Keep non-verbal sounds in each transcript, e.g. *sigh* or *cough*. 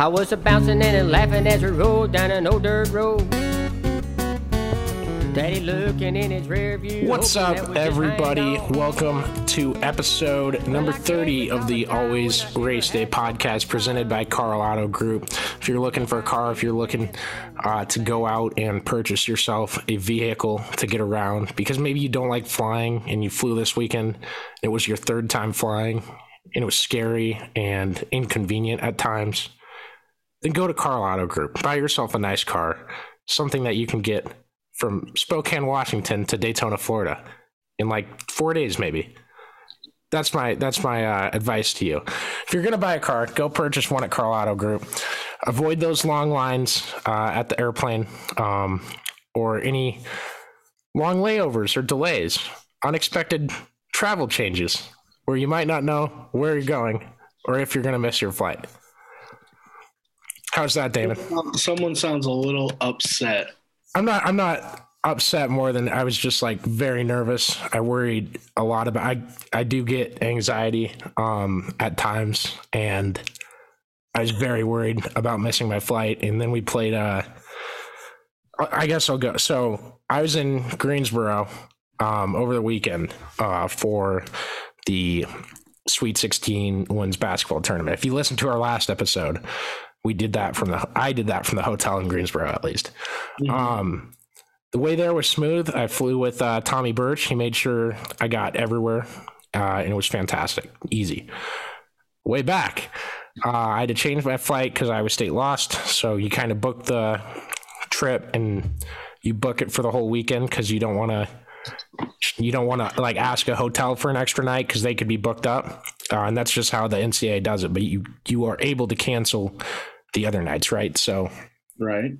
I was a bouncing and a laughing as we rode down an old dirt road. Daddy looking in his rear view. What's up, everybody? Welcome to episode number 30 of the Always Race Day podcast presented by Karl Auto Group. If you're looking for a car, if you're looking uh, to go out and purchase yourself a vehicle to get around, because maybe you don't like flying and you flew this weekend, it was your third time flying, and it was scary and inconvenient at times, then go to Karl Auto Group. Buy yourself a nice car, something that you can get from Spokane, Washington to Daytona, Florida in like four days, maybe. That's my that's my uh, advice to you. If you're gonna buy a car, go purchase one at Karl Auto Group. Avoid those long lines uh, at the airplane um, or any long layovers or delays, unexpected travel changes where you might not know where you're going or if you're gonna miss your flight. How's that, David? Someone sounds a little upset. I'm not. I'm not upset more than I was just like very nervous. I worried a lot about. I I do get anxiety um at times, and I was very worried about missing my flight. And then we played. Uh, I guess I'll go. So I was in Greensboro um over the weekend uh for the Sweet 16 Women's Basketball Tournament. If you listen to our last episode, we did that from the. I did that from the hotel in Greensboro at least. Um, the way there was smooth. I flew with uh, Tommy Birch. He made sure I got everywhere, uh, and it was fantastic, easy. Way back, uh, I had to change my flight because I was state lost. So you kind of book the trip and you book it for the whole weekend because you don't want to. You don't want to like ask a hotel for an extra night because they could be booked up, uh, and that's just how the NCAA does it. But you you are able to cancel the other nights, right? So Right.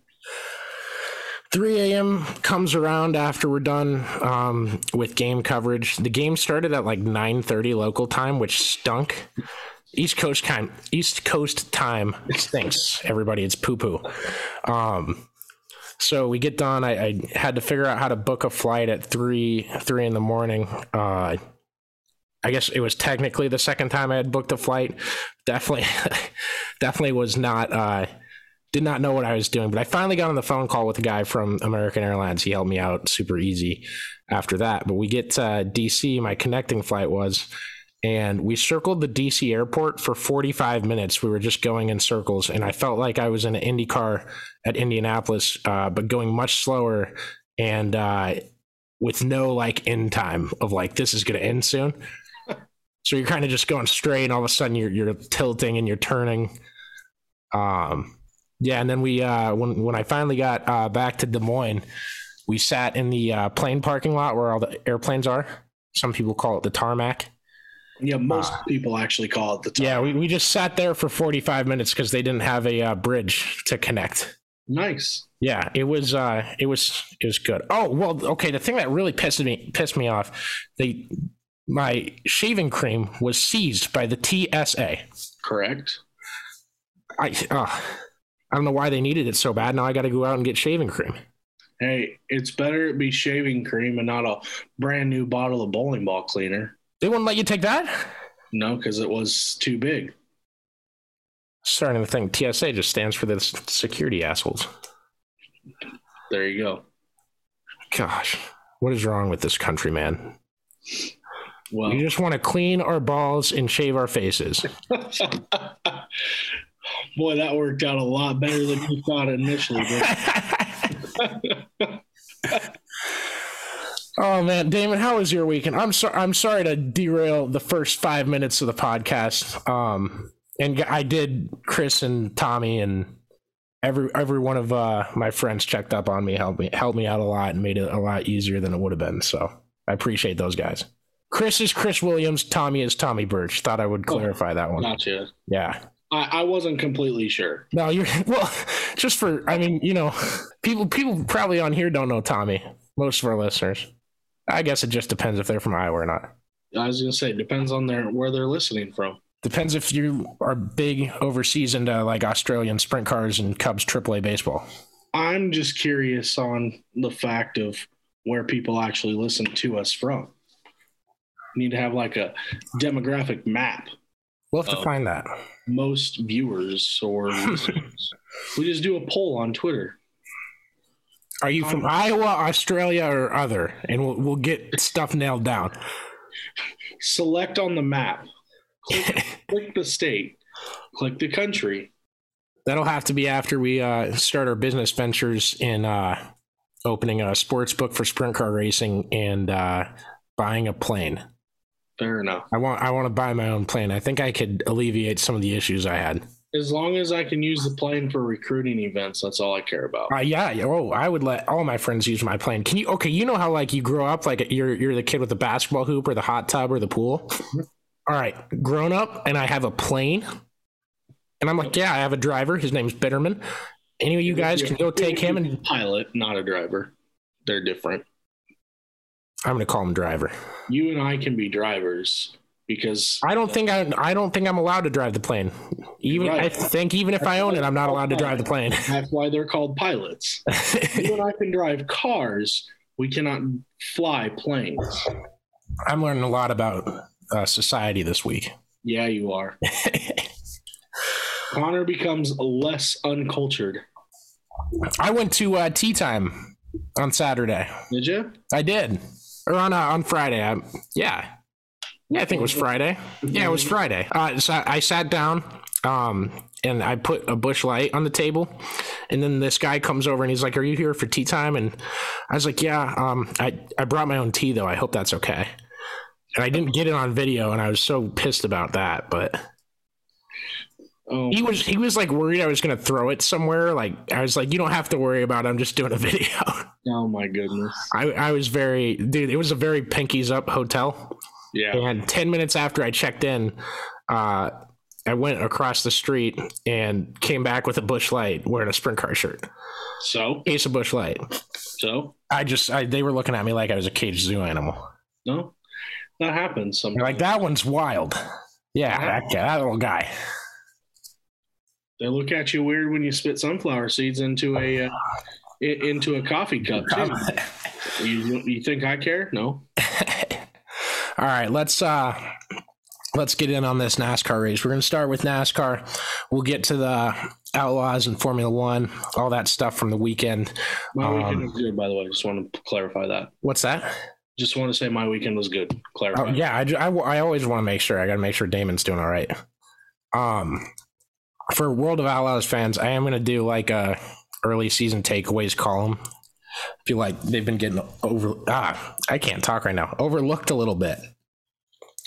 3 a.m. comes around after we're done um, with game coverage. The game started at like 9:30 local time, which stunk. East Coast time, East Coast time stinks. Everybody, it's poo poo. Um, so we get done. I, I had to figure out how to book a flight at three three in the morning. Uh, I guess it was technically the second time I had booked a flight. Definitely, *laughs* definitely was not. Uh, did not know what I was doing, but I finally got on the phone call with a guy from American Airlines. He helped me out super easy after that. But we get to DC, my connecting flight was, and we circled the DC airport for 45 minutes. We were just going in circles, and I felt like I was in an Indy car at Indianapolis, uh, but going much slower and uh, with no like end time of like, this is going to end soon. So you're kind of just going straight, and all of a sudden you're, you're tilting and you're turning. Um, yeah, and then we uh, when when I finally got uh, back to Des Moines, we sat in the uh, plane parking lot where all the airplanes are. Some people call it the tarmac. Yeah, most people actually call it the top. Yeah, we, we just sat there for 45 minutes because they didn't have a uh, bridge to connect. Nice. Yeah, it was uh it was it was good. Oh, well, okay, the thing that really pissed me pissed me off, they my shaving cream was seized by the TSA. Correct. I uh, I don't know why they needed it so bad. Now I got to go out and get shaving cream. Hey, it's better it be shaving cream and not a brand new bottle of bowling ball cleaner. They wouldn't let you take that? No, because it was too big. Starting to think TSA just stands for the security assholes. There you go. Gosh, what is wrong with this country, man? Well, We just want to clean our balls and shave our faces. *laughs* boy, that worked out a lot better than you thought initially. *laughs* Oh man, Damon, how was your weekend? I'm sorry. I'm sorry to derail the first five minutes of the podcast. Um, and I did Chris and Tommy and every every one of uh, my friends checked up on me, helped me helped me out a lot, and made it a lot easier than it would have been. So I appreciate those guys. Chris is Chris Williams. Tommy is Tommy Birch. Thought I would oh, clarify that one. Gotcha. Yeah. I, I wasn't completely sure. No, you're *laughs* well. Just for I mean, you know, people people probably on here don't know Tommy. Most of our listeners. I guess it just depends if they're from Iowa or not. I was gonna say it depends on their where they're listening from. Depends if you are big overseas into like Australian sprint cars and Cubs AAA baseball. I'm just curious on the fact of where people actually listen to us from. Need to have like a demographic map. We'll have to find that. Most viewers or *laughs* listeners. we just do a poll on Twitter. Are you from Iowa, Australia, or other? And we'll, we'll get stuff nailed down. Select on the map. Click, *laughs* click the state. Click the country. That'll have to be after we uh, start our business ventures in uh, opening a sports book for sprint car racing and uh, buying a plane. Fair enough. I want I want to buy my own plane. I think I could alleviate some of the issues I had. As long as I can use the plane for recruiting events, that's all I care about. Uh, yeah, yeah. Oh, I would let all my friends use my plane. Can you? Okay, you know how like you grow up, like you're you're the kid with the basketball hoop or the hot tub or the pool. All right, grown up, and I have a plane, and I'm like, yeah, I have a driver. His name's Bitterman. Any of you guys can go take him, and pilot, not a driver. They're different. I'm gonna call him driver. You and I can be drivers because I don't think I I don't think I'm allowed to drive the plane. Even I think even if I own it, I'm not allowed to drive the plane. *laughs* that's why they're called pilots. you and I can drive cars. We cannot fly planes. I'm learning a lot about uh, society this week. Yeah, you are. Connor becomes less uncultured. I went to uh, tea time on Saturday. Did you? I did, or on uh, on Friday. I, yeah, yeah, I think it was Friday. Yeah, it was Friday. Uh, so I sat down, um, and I put a Busch Light on the table, and then this guy comes over and he's like, "Are you here for tea time?" And I was like, "Yeah." Um, I I brought my own tea though. I hope that's okay. And I didn't get it on video, and I was so pissed about that. But Oh, he was he was like worried I was gonna throw it somewhere. Like I was like, "You don't have to worry about it. I'm just doing a *laughs* video." oh my goodness. I I was very dude. It was a very pinkies up hotel. Yeah. And 10 minutes after I checked in, uh, I went across the street and came back with a Busch Light wearing a sprint car shirt. So, Case of Busch Light. so I just, I, they were looking at me like I was a caged zoo animal. no, that happens They're sometimes. like, that one's wild. Yeah, that, that little guy. They look at you weird when you spit sunflower seeds into a uh, into a coffee cup too. *laughs* you you think I care? No. *laughs* All right, let's uh let's get in on this NASCAR race. We're going to start with NASCAR. We'll get to the Outlaws and Formula 1, all that stuff from the weekend. My weekend Um, was good, by the way. Just want to clarify that. What's that? Just want to say my weekend was good. Clarify. Oh, yeah, I, I, I always want to make sure. I got to make sure Damon's doing all right. Um, for World of Outlaws fans, I am going to do like a early season takeaways column. I feel like they've been getting over. Ah, I can't talk right now. Overlooked a little bit.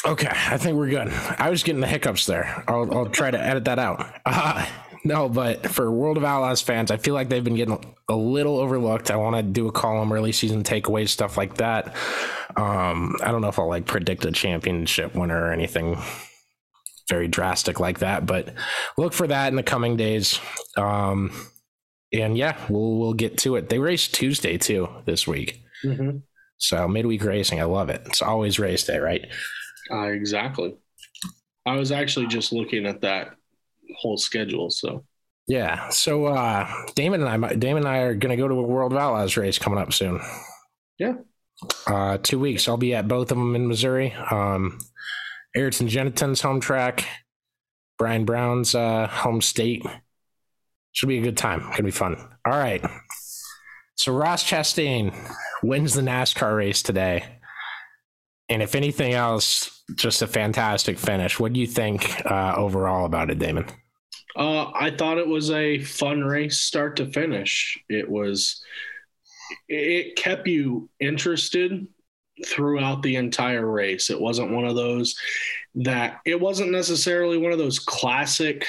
Okay, I think we're good. I was getting the hiccups there. I'll, I'll try to edit that out. *laughs* Uh, no, but for World of Outlaws fans, I feel like they've been getting a little overlooked. I want to do a column, early season takeaways, stuff like that. Um, I don't know if I'll like predict a championship winner or anything very drastic like that, but look for that in the coming days. Um, and yeah, we'll we'll get to it. They race Tuesday too this week, Mhm. so midweek racing. I love it. It's always race day, right? Uh, exactly. I was actually just looking at that whole schedule. So Yeah. So uh, Damon and I, Damon and I are going to go to a World of Outlaws race coming up soon. Yeah. Uh, two weeks. I'll be at both of them in Missouri. Um, Ayrton Gennetten's home track, Brian Brown's uh, home state. Should be a good time. Gonna be fun. All right. So Ross Chastain wins the NASCAR race today. And if anything else, just a fantastic finish. What do you think uh, overall about it, Damon? uh, I thought it was a fun race, start to finish. It was. It kept you interested throughout the entire race. It wasn't one of those that it wasn't necessarily one of those classic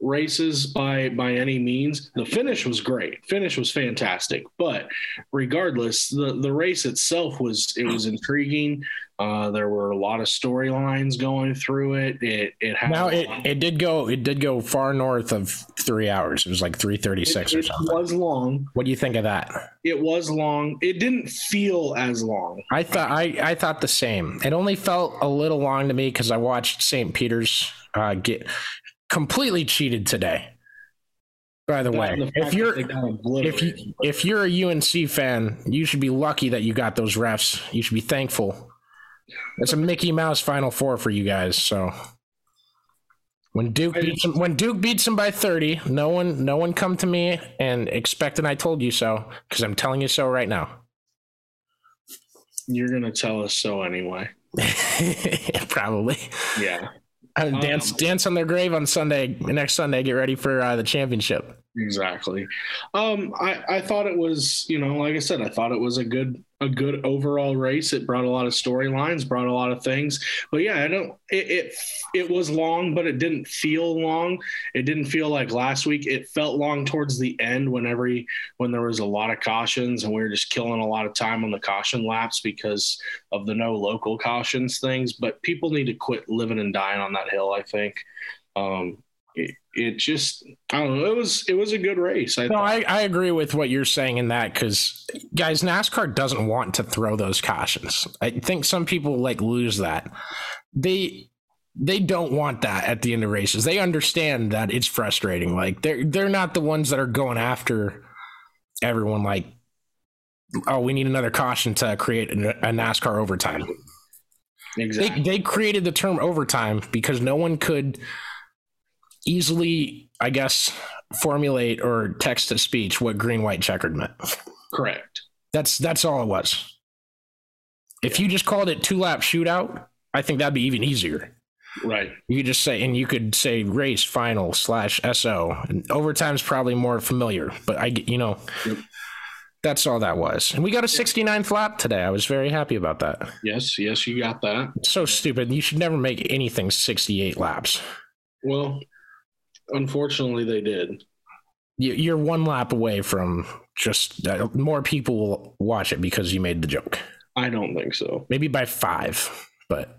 races by by any means. The finish was great. Finish was fantastic. But regardless, the the race itself was it was intriguing. Uh, there were a lot of storylines going through it. It it had now it, it did go it did go far north of three hours. It was like three thirty six or something. it was long. What do you think of that? It was long. It didn't feel as long. I thought I, I thought the same. It only felt a little long to me because I watched St. Peter's uh, get completely cheated today. By the way, the if you're that they got if you if you're a UNC fan, you should be lucky that you got those refs. You should be thankful. It's a Mickey Mouse Final Four for you guys. So when Duke beats them, when Duke beats them by thirty, no one no one come to me and expect an I told you so because I'm telling you so right now. you're gonna tell us so anyway. *laughs* Probably. Yeah. *laughs* Dance Um, dance on their grave on Sunday next Sunday. Get ready for uh, the championship. Exactly. Um, I, I thought it was, you know, like I said, I thought it was a good a good overall race. It brought a lot of storylines, brought a lot of things. But yeah, I don't it, it it was long, but it didn't feel long. It didn't feel like last week. It felt long towards the end when every when there was a lot of cautions and we were just killing a lot of time on the caution laps because of the no local cautions things. But people need to quit living and dying on that hill, I think. Um it, it just I don't know. It was it was a good race. I No. I, I agree with what you're saying in that because guys, NASCAR doesn't want to throw those cautions. I think some people like lose that. They they don't want that at the end of races. They understand that it's frustrating. Like they're they're not the ones that are going after everyone. Like, oh, we need another caution to create a, a NASCAR overtime. exactly. They they created the term overtime because no one could easily, I guess, formulate or text to speech what green white checkered meant. Correct. That's that's all it was. If you just called it two lap shootout, I think that'd be even easier. Right. You could just say, and you could say race final slash SO. And overtime's probably more familiar, but I, you know, Yep. that's all that was. And we got a 69th lap today. I was very happy about that. Yes. Yes, you got that. It's so stupid. You should never make anything 68 laps. Well, unfortunately, they did. You- You're one lap away from just uh, more people will watch it because you made the joke. I don't think so. Maybe by five, but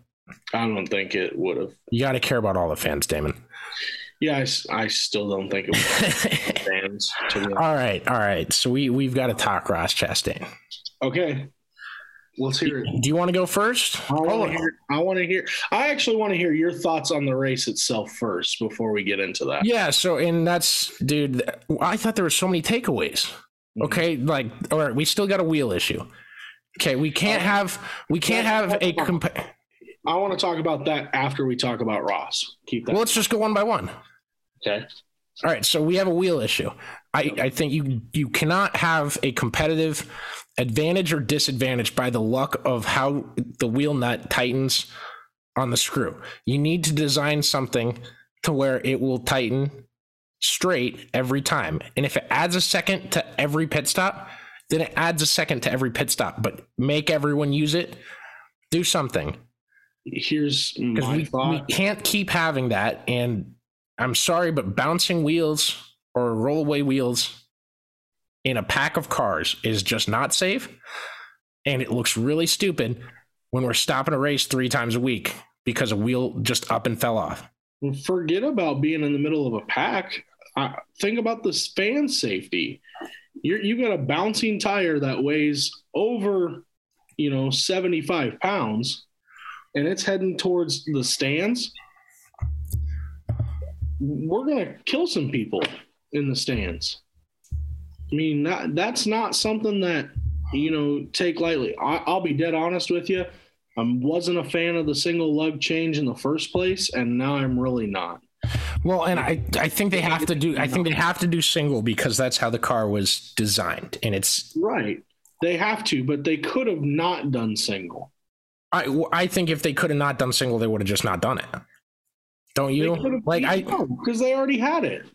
I don't think it would have. you got to care about all the fans, Damon. Yeah, I still don't think it was *laughs* fans. To be honest. all right, all right. So we we've got to talk Ross Chastain. Okay. Let's hear it. Do you want to go first? I want to hear. I want to hear. I actually want to hear your thoughts on the race itself first before we get into that. Yeah. So and that's dude. I thought there were so many takeaways. Mhm. Okay, like all right, we still got a wheel issue. Okay, we can't have we can't have a compa- I want to talk about that after we talk about Ross. Keep that. well. Let's just go one by one. okay. All right, so we have a wheel issue. I, I think you you cannot have a competitive advantage or disadvantage by the luck of how the wheel nut tightens on the screw. You need to design something to where it will tighten straight every time. And if it adds a second to every pit stop, then it adds a second to every pit stop. But make everyone use it. Do something Here's my we, we can't keep having that. And I'm sorry, but bouncing wheels or rollaway wheels in a pack of cars is just not safe. And it looks really stupid when we're stopping a race three times a week because a wheel just up and fell off. Forget about being in the middle of a pack. I, think about the fan safety. You're, you got a bouncing tire that weighs over, you know, 75 pounds, and it's heading towards the stands. We're gonna kill some people in the stands. I mean, that, that's not something that you know take lightly. I, I'll be dead honest with you. I wasn't a fan of the single lug change in the first place, and now I'm really not. Well, and I, I think they have to do I think they have to do single because that's how the car was designed. And it's Right. They have to, but they could have not done single. I I think if they could have not done single, they would have just not done it. Don't you? Like I because they already had it.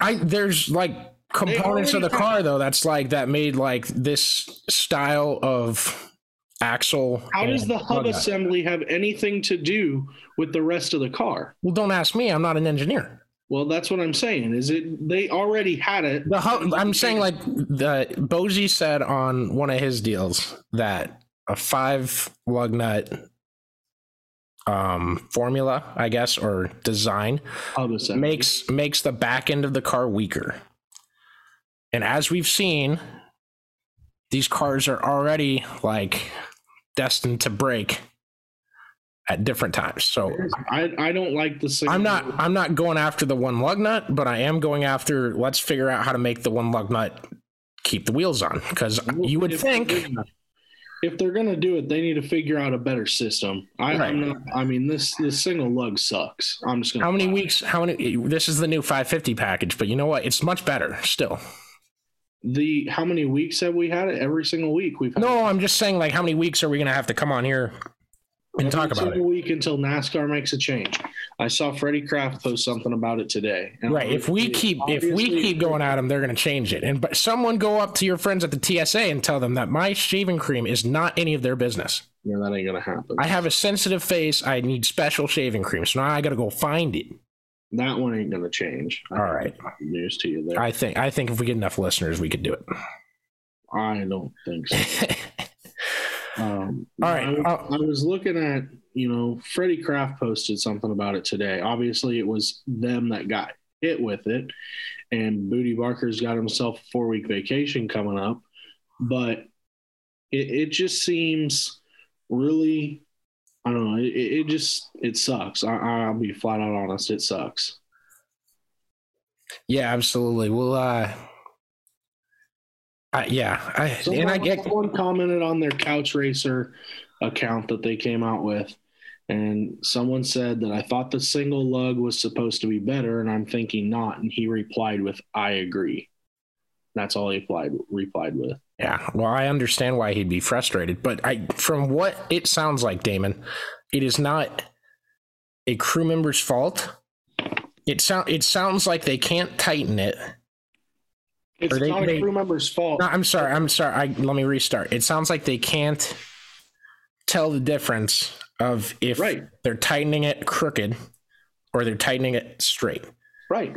I there's like components of the car though that's like that made like this style of axle. How does the hub assembly have anything to do with the rest of the car? Well, don't ask me. I'm not an engineer. Well, that's what I'm saying. Is it they already had it? The hu- I'm saying like the Bozi said on one of his deals that a five lug nut um formula, I guess, or design Of the 70s. makes makes the back end of the car weaker. And as we've seen, these cars are already like destined to break at different times. So I I don't like the. Single I'm not I'm not going after the one lug nut, but I am going after let's figure out how to make the one lug nut keep the wheels on because you would If they're think gonna- if they're gonna do it, they need to figure out a better system. I, Right. I'm not. I mean, this this single lug sucks. I'm just gonna. how many weeks how many this is the new 550 package, but you know what? It's much better still. The how many weeks have we had it? Every single week we've had No, I'm just saying like how many weeks are we to have to come on here and Every talk about it? week until NASCAR makes a change. I saw Freddie Kraft post something about it today. And Right. If we keep if we keep going at them, they're to change it. And but someone go up to your friends at the TSA and tell them that my shaving cream is not any of their business. yeah, that ain't gonna happen. I have a sensitive face. I need special shaving cream. So now I got to go find it. That one ain't gonna change. I All right. news to you there. I, think I think if we get enough listeners, we could do it. I don't think so. *laughs* Um, All right, I, was- uh, I was looking at, you know, Freddie Kraft posted something about it today. Obviously, it was them that got hit with it, and Bootie Barker's got himself a four week vacation coming up. But it, it just seems really, I don't know, it, it just, it sucks. I, I'll be flat out honest, it sucks. yeah, absolutely. Well, uh, I, yeah, I, Someone, and I get someone commented on their Couch Racer account that they came out with, and someone said that I thought the single lug was supposed to be better, and I'm thinking not. And he replied with, "I agree." That's all he replied replied with. Yeah, well, I understand why he'd be frustrated, but I, from what it sounds like, Damon, it is not a crew member's fault. It sound it sounds like they can't tighten it. It's they- not they- a crew member's fault. No, I'm sorry. I'm sorry. I, let me restart. It sounds like they can't tell the difference of if Right. they're tightening it crooked or they're tightening it straight, right,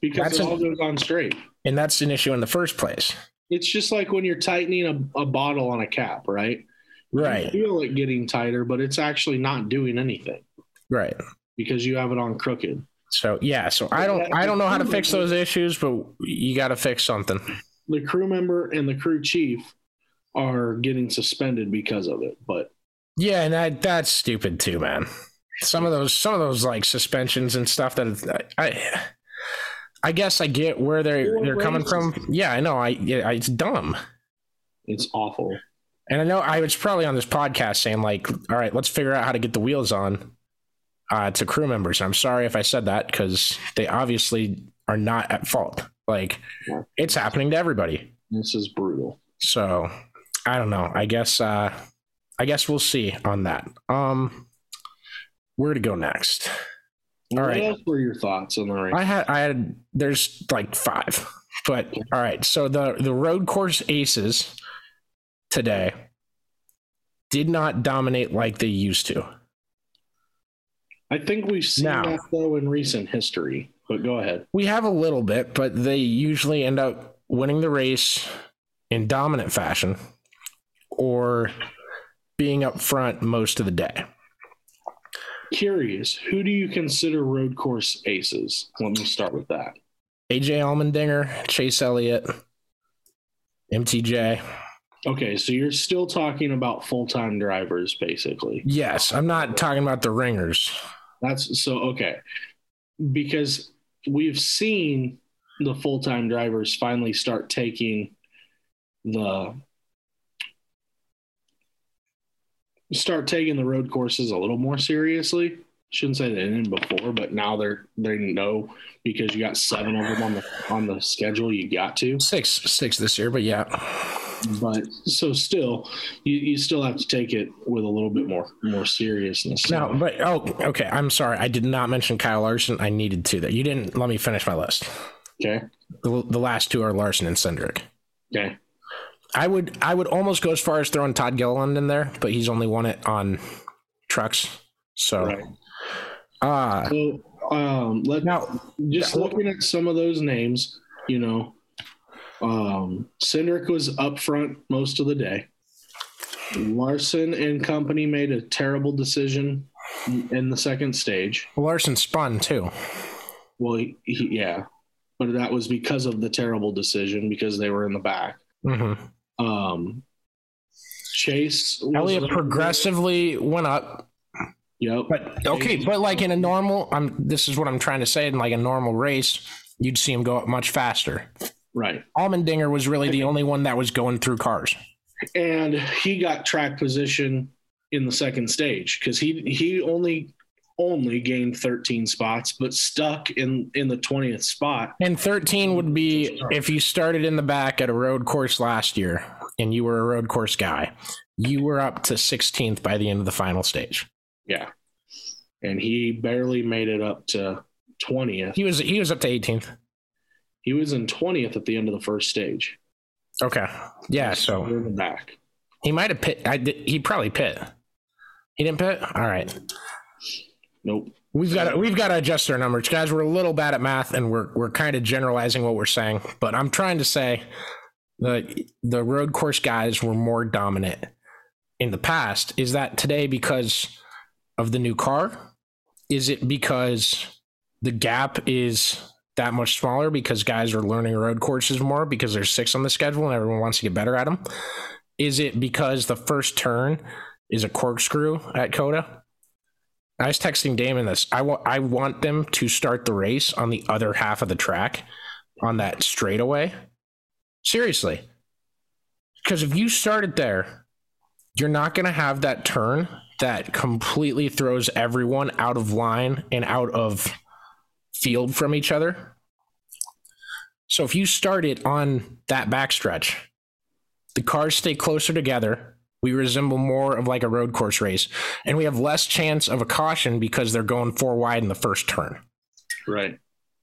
because That's it an- all goes on straight. and that's an issue in the first place. It's just like when you're tightening a, a bottle on a cap, right? Right. You feel it getting tighter, but it's actually not doing anything Right. because you have it on crooked. So yeah. So I don't. I don't know how to fix those issues, but you got to fix something. the crew member and the crew chief are getting suspended because of it. But Yeah, and that that's stupid too, man. Some of those, some of those like suspensions and stuff that I, I guess I get where they're they're coming from. Yeah, I know. I yeah, it's dumb. it's awful. And I know I was probably on this podcast saying like, all right, let's figure out how to get the wheels on uh, to crew members. I'm sorry if I said that because they obviously are not at fault. Like Yeah. it's happening to everybody. This is brutal. So I don't know. I guess uh, I guess we'll see on that. Um, where to go next? All what right. else were your thoughts on the race? I had I had there's like five, *laughs* but all right. So the the road course aces today did not dominate like they used to. I think we've seen Now- that though in recent history. But go ahead. We have a little bit, but they usually end up winning the race in dominant fashion or being up front most of the day. Curious, who do you consider road course aces? Let me start with that. AJ Allmendinger, Chase Elliott, MTJ. Okay, so you're still talking about full time drivers, basically. Yes, I'm not talking about the ringers. That's so okay. Because we've seen the full time drivers finally start taking the start taking the road courses a little more seriously. Shouldn't say they didn't before, but now they're they know because you got seven of them on the on the schedule. You got to, Six, six this year, but yeah. but so still, you, you still have to take it with a little bit more more seriousness. No, but oh, okay. I'm sorry. I did not mention Kyle Larson. I needed to. That you didn't let me finish my list. Okay, The, the last two are Larson and Cindric. okay. I would I would almost go as far as throwing Todd Gilliland in there, but he's only won it on trucks. So, Right. uh So um, let Now, just looking at some of those names, you know, um, Cindric was up front most of the day. Larson and company made a terrible decision in the second stage. Larson spun too. Well, he, he, yeah, but that was because of the terrible decision because they were in the back. hmm Um, Chase, Elliott progressively went up, Yep. but okay, but like in a normal, I'm. This is what I'm trying to say. In like a normal race, you'd see him go up much faster. right. Allmendinger was really the only one that was going through cars. and he got track position in the second stage because he he only only gained 13 spots but stuck in in the 20th spot And 13 would be if you started in the back at a road course last year and you were a road course guy, you were up to 16th by the end of the final stage. yeah and he barely made it up to 20th He was he was up to 18th. he was in 20th at the end of the first stage Okay. Yeah, so in the back he might have pit I did, he probably pit. He didn't pit? All right. Nope We've got to, we've got to adjust our numbers, guys. We're a little bad at math, and we're we're kind of generalizing what we're saying. But I'm trying to say the the road course guys were more dominant in the past. Is that today because of the new car? Is it because the gap is that much smaller because guys are learning road courses more because there's six on the schedule and everyone wants to get better at them? Is it because the first turn is a corkscrew at COTA? I was texting Damon this. I want I want them to start the race on the other half of the track on that straightaway. Seriously. Because if you start it there, you're not going to have that turn that completely throws everyone out of line and out of field from each other. So if you start it on that backstretch, the cars stay closer together. We resemble more of like a road course race, and we have less chance of a caution because they're going four wide in the first turn. right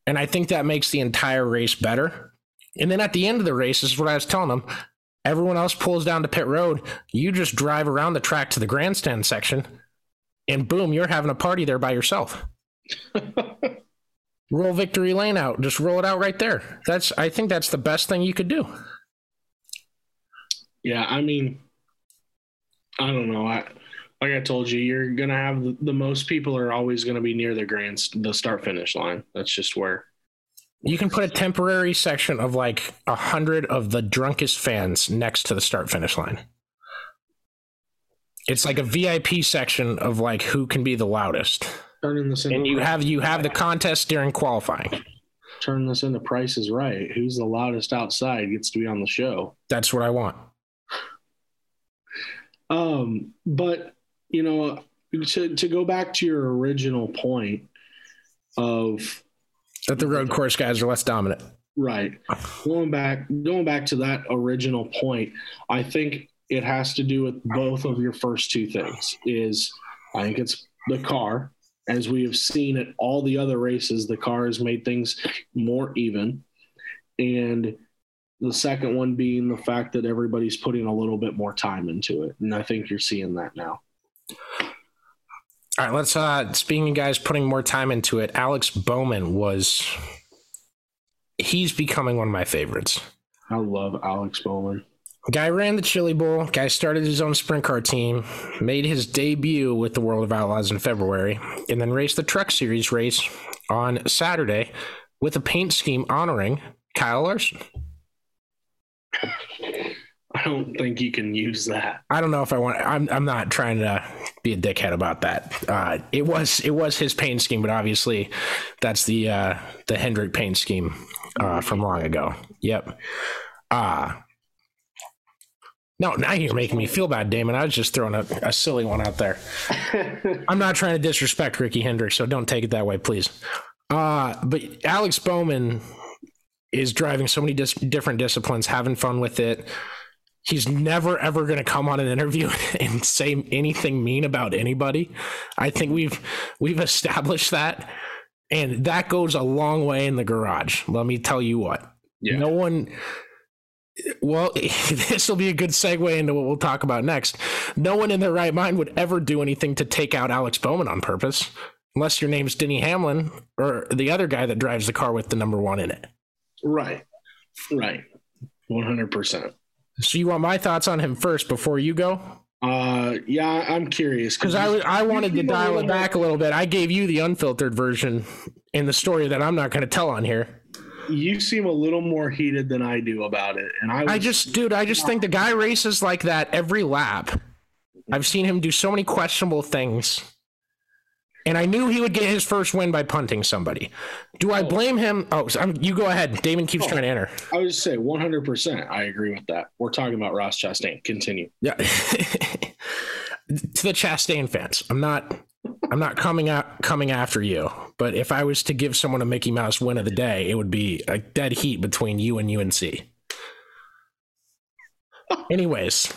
And I think that makes the entire race better. And then at the end of the race, this is what I was telling them. Everyone else pulls down to pit road. You just drive around the track to the grandstand section, and boom, you're having a party there by yourself. *laughs* roll victory lane out. Just roll it out right there. That's I think that's the best thing you could do. yeah i mean i don't know i like i told you you're gonna have the, the most people are always gonna be near the grand the start finish line that's just where You can put a temporary section of like a hundred of the drunkest fans next to the start finish line. It's like a VIP section of like who can be the loudest. turning this into And you have you have the contest during qualifying. turn this into Price is Right. Who's the loudest outside gets to be on the show. That's what I want. Um, but you know, to to go back to your original point of That the road course guys are less dominant. right, going back going back to that original point, I think it has to do with both of your first two things. Is I think it's the car, as we have seen at all the other races, the car has made things more even, and the second one being the fact that everybody's putting a little bit more time into it, and I think you're seeing that now. All right, let's uh speaking of guys putting more time into it, Alex Bowman was he's becoming one of my favorites. I love Alex Bowman. Guy ran the Chili Bowl. Guy started his own sprint car team, made his debut with the World of Outlaws in February, and then raced the Truck Series race on Saturday with a paint scheme honoring Kyle Larson. I don't think you can use that. I don't know if I want. I'm. I'm not trying to be a dickhead about that. Uh, it was. It was his paint scheme, but obviously, that's the uh, the Hendrick paint scheme uh, from long ago. Yep. Uh no, now you're making me feel bad, Damon. I was just throwing a, a silly one out there. *laughs* I'm not trying to disrespect Ricky Hendrick, so don't take it that way, please. Uh, but Alex Bowman is driving so many dis- different disciplines, having fun with it. He's never ever going to come on an interview *laughs* and say anything mean about anybody. I think we've we've established that, and that goes a long way in the garage. Let me tell you what. Yeah. No one. Well, *laughs* this will be a good segue into what we'll talk about next. No one in their right mind would ever do anything to take out Alex Bowman on purpose. unless your name's Denny Hamlin or the other guy that drives the car with the number one in it. Right. Right. 100%. So you want my thoughts on him first before you go? Uh, yeah, I'm curious because I, I wanted to dial it back a little bit. I gave you the unfiltered version in the story that I'm not going to tell on here. You seem a little more heated than I do about it, and I. Was, I just, dude, I just think the guy races like that every lap. I've seen him do so many questionable things. And I knew he would get his first win by punting somebody. Do I oh. blame him? Oh, so you go ahead. Damon keeps oh, trying to enter. I would say 100%. I agree with that. We're talking about Ross Chastain. Continue. Yeah. *laughs* to the Chastain fans, I'm not I'm not coming out coming after you, but if I was to give someone a Mickey Mouse win of the day, it would be a dead heat between you and UNC. *laughs* Anyways,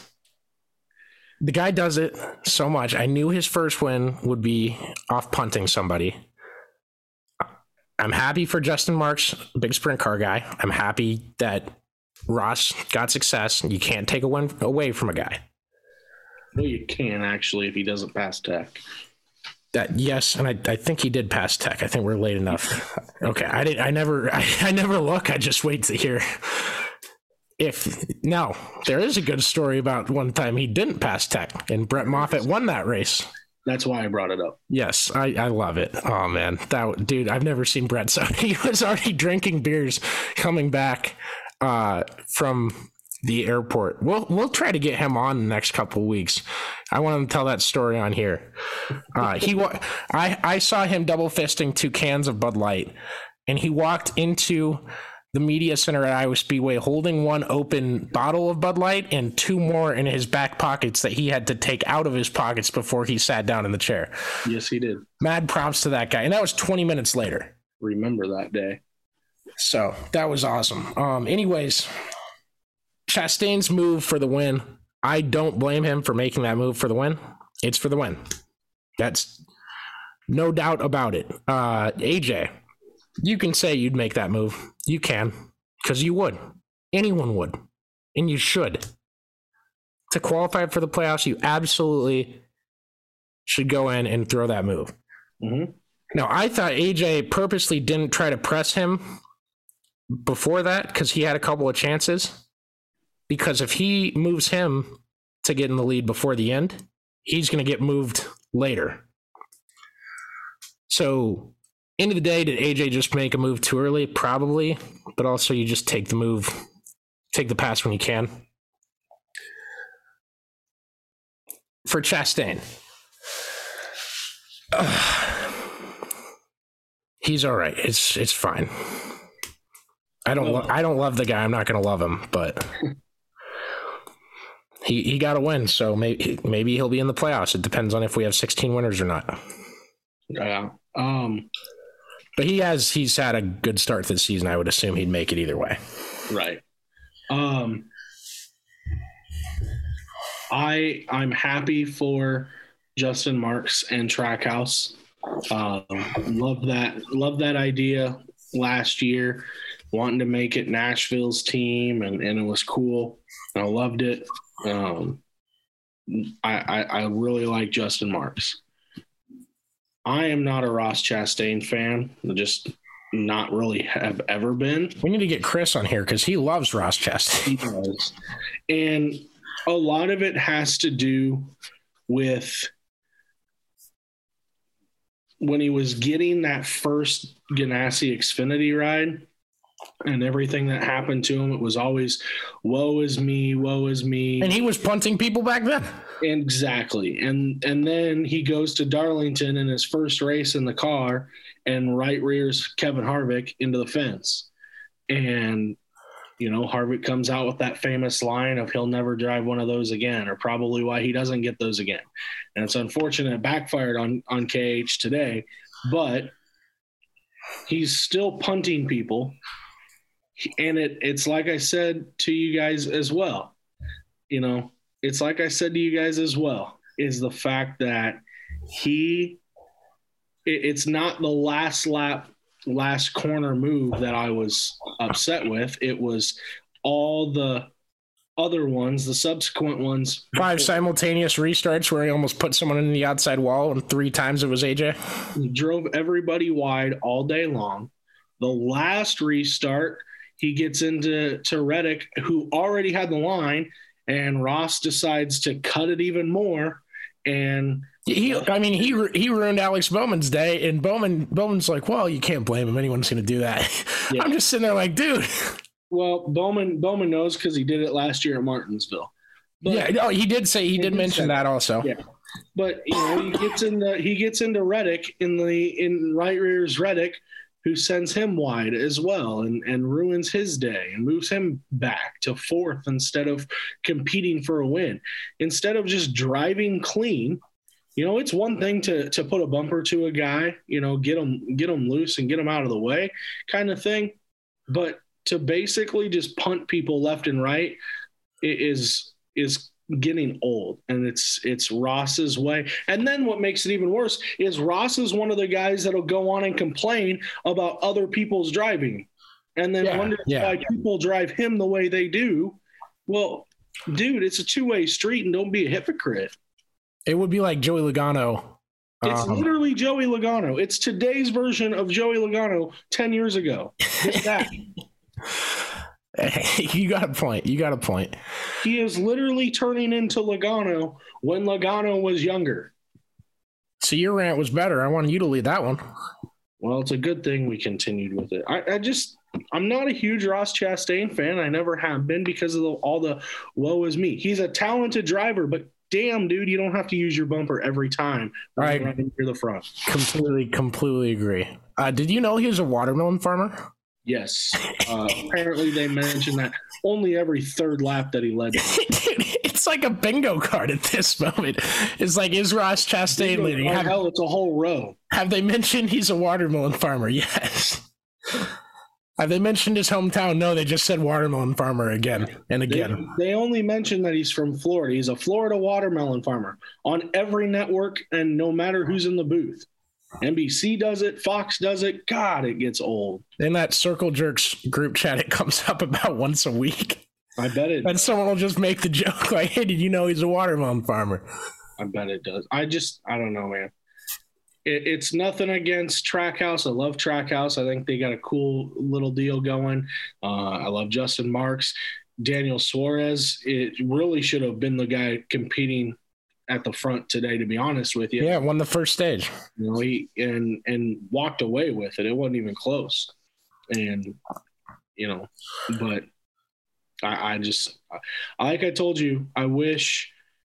the guy does it so much. I knew his first win would be off punting somebody. I'm happy for Justin Marks, big sprint car guy. I'm happy that Ross got success. You can't take a win away from a guy. Well, you can actually if he doesn't pass tech. That yes, and I, I think he did pass tech. I think we're late enough. Okay, I did. I never *laughs* I, I never look. I just wait to hear if now there is a good story about one time he didn't pass tech and Brett Moffitt won that race. That's why I brought it up. Yes, I, I love it. Oh man, that dude, I've never seen Brett so *laughs* he was already drinking beers coming back uh, from the airport. We'll we'll try to get him on the next couple weeks. I want him to tell that story on here. Uh, he I I saw him double fisting two cans of Bud Light, and he walked into the media center at Iowa Speedway holding one open bottle of Bud Light and two more in his back pockets that he had to take out of his pockets before he sat down in the chair. Yes, he did. Mad props to that guy. And that was 20 minutes later. Remember that day. So that was awesome. Um, anyways, Chastain's move for the win. I don't blame him for making that move for the win. It's for the win. That's no doubt about it. Uh, AJ, you can say you'd make that move. You can, because you would. Anyone would. And you should. To qualify for the playoffs, you absolutely should go in and throw that move. Mm-hmm. Now, I thought AJ purposely didn't try to press him before that because he had a couple of chances. Because if he moves him to get in the lead before the end, he's going to get moved later. So end of the day, did AJ just make a move too early? Probably, but also you just take the move, take the pass when you can. For Chastain, uh, *sighs* he's all right. It's it's fine. I don't lo- I don't love the guy. I'm not gonna love him, but *laughs* he he got a win. So maybe maybe he'll be in the playoffs. It depends on if we have 16 winners or not. Yeah. Um but he has he's had a good start the season. I would assume he'd make it either way. Right. Um I I'm happy for Justin Marks and Trackhouse. Um, love that love that idea last year, wanting to make it Nashville's team, and, and it was cool. I loved it. Um, I, I, I really like Justin Marks. I am not a Ross Chastain fan. Just not really have ever been. We need to get Chris on here because he loves Ross Chastain. He does. And a lot of it has to do with when he was getting that first Ganassi Xfinity ride and everything that happened to him, it was always, woe is me, woe is me. And he was punting people back then. Exactly. And and then he goes to Darlington in his first race in the car and right rears Kevin Harvick into the fence. And you know, Harvick comes out with that famous line of he'll never drive one of those again, or probably why he doesn't get those again. And it's unfortunate it backfired on on KH today, but he's still punting people. And it it's like I said to you guys as well. You know, it's like I said to you guys as well, is the fact that he, it, it's not the last lap, last corner move that I was upset with. It was all the, other ones, the subsequent ones, Five simultaneous restarts where he almost put someone in the outside wall, and three times it was AJ. he drove everybody wide all day long. The last restart, he gets into to Reddick, who already had the line, and Ross decides to cut it even more. And He, I mean, he he ruined Alex Bowman's day, and Bowman Bowman's like, well, you can't blame him. Anyone's going to do that. *laughs* Yeah. I'm just sitting there like, dude. well, Bowman Bowman knows because he did it last year at Martinsville. But, yeah, no, he did say he did mention that also. Yeah. But you know, he gets into he gets into Reddick in the in right rear's Reddick, who sends him wide as well and, and ruins his day and moves him back to fourth instead of competing for a win. Instead of just driving clean, you know, it's one thing to to put a bumper to a guy, you know, get him get him loose and get him out of the way, kind of thing. But to basically just punt people left and right is is getting old and it's it's Ross's way. And then what makes it even worse is Ross is one of the guys that'll go on and complain about other people's driving and then Yeah, wonder yeah. why people drive him the way they do. Well, dude, it's a two-way street and don't be a hypocrite. It would be like Joey Logano. It's um, literally Joey Logano. It's today's version of Joey Logano 10 years ago. *laughs* *laughs* You got a point. You got a point. he is literally turning into Logano when Logano was younger. So your rant was better. I wanted you to lead that one. Well, it's a good thing we continued with it. I, I just, I'm not a huge Ross Chastain fan. I never have been because of the, all the woe is me. He's a talented driver, but damn, dude, you don't have to use your bumper every time. Right. near the front. Completely, completely agree. Uh, did you know he was a watermelon farmer? Yes. *laughs* Uh, apparently, they mentioned that only every third lap that he led. Dude, *laughs* it's like a bingo card at this moment. It's like, is Ross Chastain leading? Oh, Have, hell, it's a whole row. have they mentioned he's a watermelon farmer? *laughs* Yes. Have they mentioned his hometown? No, they just said watermelon farmer again and again. they only mentioned that he's from Florida. He's a Florida watermelon farmer on every network, and no matter who's in the booth. NBC does it, Fox does it. God, it gets old. In that Circle Jerks group chat, it comes up about *laughs* once a week. I bet it. And someone will just make the joke *laughs* like, hey, did you know he's a watermelon farmer? I bet it does. I just, I don't know, man. It, it's nothing against Trackhouse. I love Trackhouse. I think they got a cool little deal going. Uh, I love Justin Marks, Daniel Suarez. It really should have been the guy competing at the front today. To be honest with you, Yeah, won the first stage. you know, he and and walked away with it. It wasn't even close, and you know, but I, I just like I told you, I wish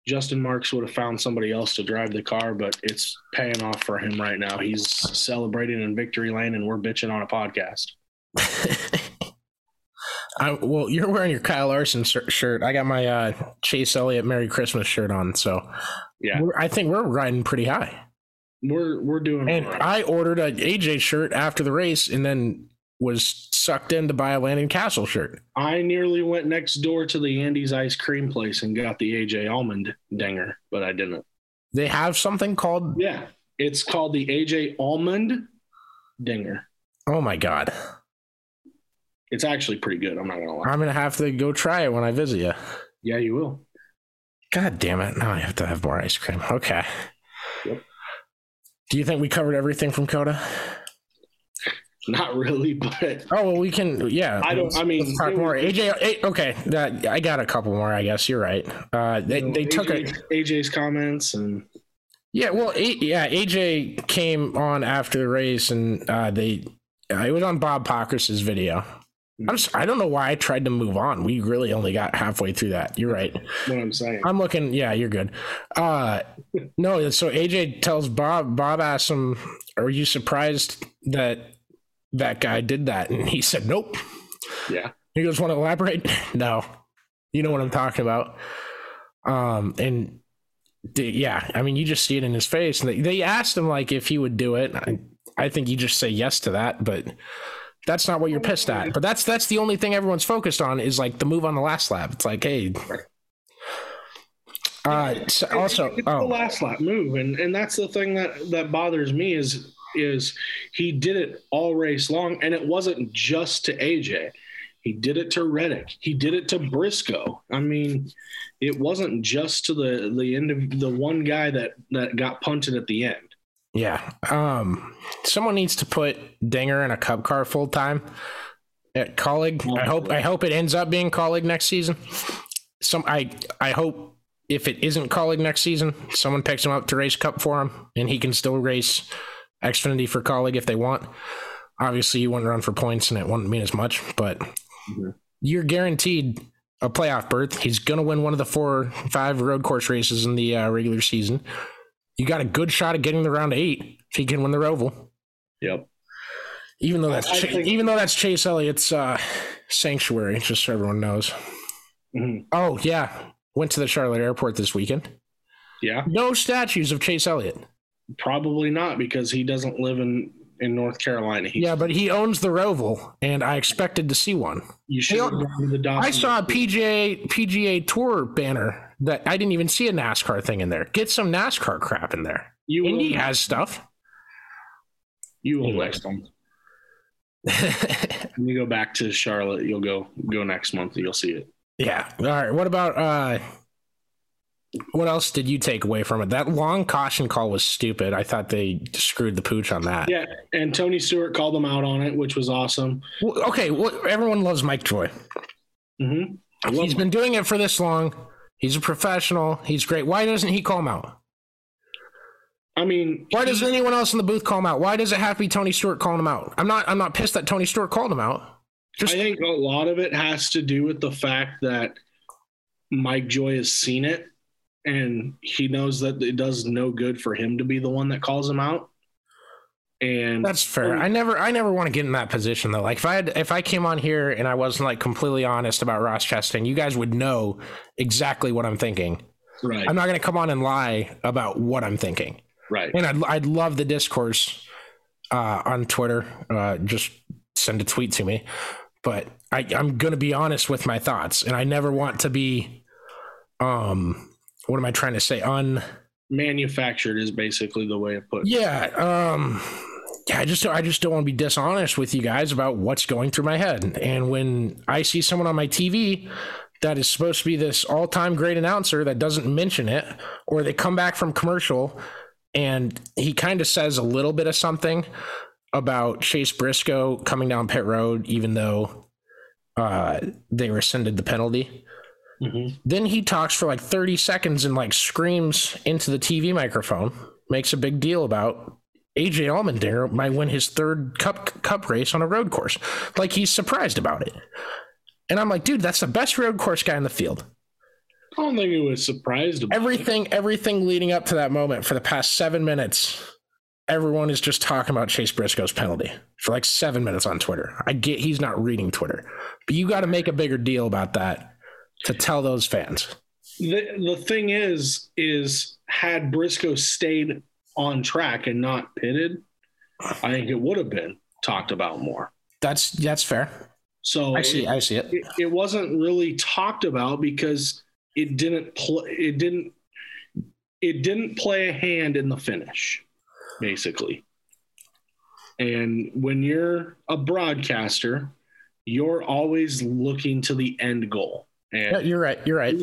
Justin Marks would have found somebody else to drive the car, but it's paying off for him right now. He's celebrating in victory lane, and we're bitching on a podcast. *laughs* I, well, you're wearing your Kyle Larson shirt. I got my uh, Chase Elliott Merry Christmas shirt on. So Yeah, I think we're riding pretty high. we're we're doing. And right. I ordered a AJ shirt after the race and then was sucked in to buy a Landon Cassill shirt. I nearly went next door to the Andy's ice cream place and got the AJ almond dinger, but I didn't. They have something called, Yeah, it's called the AJ almond dinger. oh my God. It's actually pretty good. I'm not gonna lie. I'm going to have to go try it when I visit you. Yeah, you will. God damn it. Now I have to have more ice cream. Okay. Yep. Do you think we covered everything from COTA? Not really, *laughs* but Oh well, we can. Yeah, I don't- I mean, talk more. was- AJ, okay, that, I got a couple more. I guess you're right. Uh, they you know, they took AJ, it. AJ's comments and Yeah, well, a, yeah, AJ came on after the race, and uh, they uh, it was on Bob Pockrass's video. I'm just, I don't know why I tried to move on. We really only got halfway through that. You're right. *laughs* what I'm saying. I'm looking. Yeah, you're good. Uh, no, so AJ tells Bob. Bob asks him, "Are you surprised that that guy did that?" And he said, "Nope." Yeah, He goes, "Want to elaborate?" *laughs* No. You know what I'm talking about. Um, and yeah, I mean, you just see it in his face. And they, they asked him like if he would do it. I, I think you just say yes to that, but that's not what you're pissed at. But that's that's the only thing everyone's focused on is like the move on the last lap. It's like, hey. Uh, so also, it's the oh, last lap move, and and that's the thing that that bothers me is is he did it all race long, and it wasn't just to AJ. He did it to Reddick. He did it to Briscoe. I mean, it wasn't just to the the end of the one guy that that got punted at the end. Yeah. Um, someone needs to put Dinger in a Cup car full time at Kaulig. I hope I hope it ends up being Kaulig next season. Some I I hope if it isn't Kaulig next season, someone picks him up to race Cup for him, and he can still race Xfinity for Kaulig if they want. Obviously, you wouldn't run for points, and it wouldn't mean as much, but mm-hmm. you're guaranteed a playoff berth. He's going to win one of the four, five road course races in the uh, regular season you got a good shot at getting the round eight if he can win the Roval. Yep. Even though that's Ch- think- even though that's Chase Elliott's uh, sanctuary, just so everyone knows. Mm-hmm. Oh yeah, went to the Charlotte airport this weekend. Yeah. No statues of Chase Elliott. Probably not because he doesn't live in in North Carolina. He's, yeah, but he owns the Roval, and I expected to see one. You should. I saw a PGA PGA Tour banner that I didn't even see a NASCAR thing in there. Get some NASCAR crap in there. You Indy has stuff. You will next month. *laughs* when you go back to Charlotte, you'll go go next month. You'll see it. Yeah. All right. What about uh what else did you take away from it? That long caution call was stupid. I thought they screwed the pooch on that. Yeah, and Tony Stewart called them out on it, which was awesome. Well, okay, well, everyone loves Mike Joy. Mm-hmm. He's been doing it for this long. He's a professional. He's great. Why doesn't he call him out? I mean, why doesn't anyone else in the booth call him out? Why does it have to be Tony Stewart calling him out? I'm not. I'm not pissed that Tony Stewart called him out. Just, I think a lot of it has to do with the fact that Mike Joy has seen it, and he knows that it does no good for him to be the one that calls him out. And that's fair. I never, I never want to get in that position though. Like if I had, if I came on here and I wasn't like completely honest about Ross Chastain, you guys would know exactly what I'm thinking. Right. I'm not going to come on and lie about what I'm thinking. Right. And I'd, I'd love the discourse uh, on Twitter. Uh, just send a tweet to me. But I, I'm going to be honest with my thoughts, and I never want to be, um, what am I trying to say? Un manufactured is basically the way I put. It. Yeah. Um yeah, I just I just don't want to be dishonest with you guys about what's going through my head. And when I see someone on my TV that is supposed to be this all-time great announcer that doesn't mention it, or they come back from commercial and he kind of says a little bit of something about Chase Briscoe coming down pit road, even though uh, they rescinded the penalty. Mm-hmm. Then he talks for like 30 seconds and like screams into the TV microphone, makes a big deal about AJ Allmendinger might win his third cup cup race on a road course. Like he's surprised about it. And I'm like, dude, that's the best road course guy in the field. I don't think he was surprised about everything. It. Everything leading up to that moment for the past seven minutes, everyone is just talking about Chase Briscoe's penalty for like seven minutes on Twitter. I get he's not reading Twitter, but you got to make a bigger deal about that to tell those fans. The the thing is, is had Briscoe stayed on track and not pitted, I think it would have been talked about more. That's that's fair. So I see, it, I see it. it. it. wasn't really talked about because it didn't play. It didn't. It didn't play a hand in the finish, basically. And when you're a broadcaster, you're always looking to the end goal. And yeah, you're right. You're right.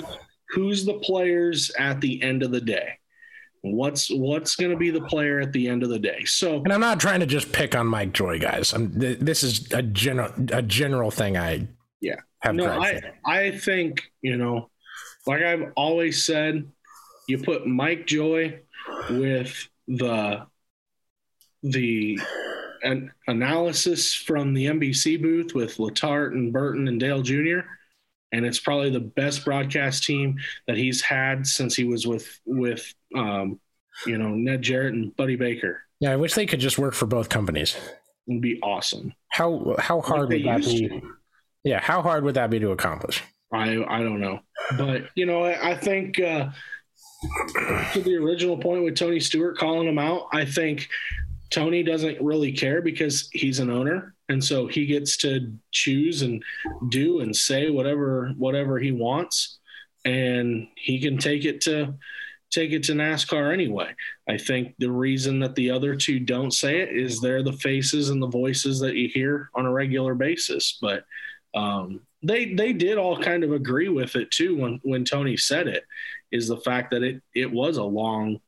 Who's the players at the end of the day? What's what's going to be the player at the end of the day? So, and I'm not trying to just pick on Mike Joy, guys. I'm, this is a general a general thing. I yeah have no. I I think you know, like I've always said, you put Mike Joy with the the an analysis from the NBC booth with Letarte and Burton and Dale Jr. And it's probably the best broadcast team that he's had since he was with with um, you know, Ned Jarrett and Buddy Baker. Yeah, I wish they could just work for both companies. It'd be awesome. How how hard like would that be? To. Yeah, how hard would that be to accomplish? I I don't know, but you know, I, I think uh, to the original point with Tony Stewart calling him out, I think Tony doesn't really care because he's an owner, and so he gets to choose and do and say whatever whatever he wants, and he can take it to take it to NASCAR anyway. I think the reason that the other two don't say it is they're the faces and the voices that you hear on a regular basis. But um, they they did all kind of agree with it too when when Tony said it. Is the fact that it it was a long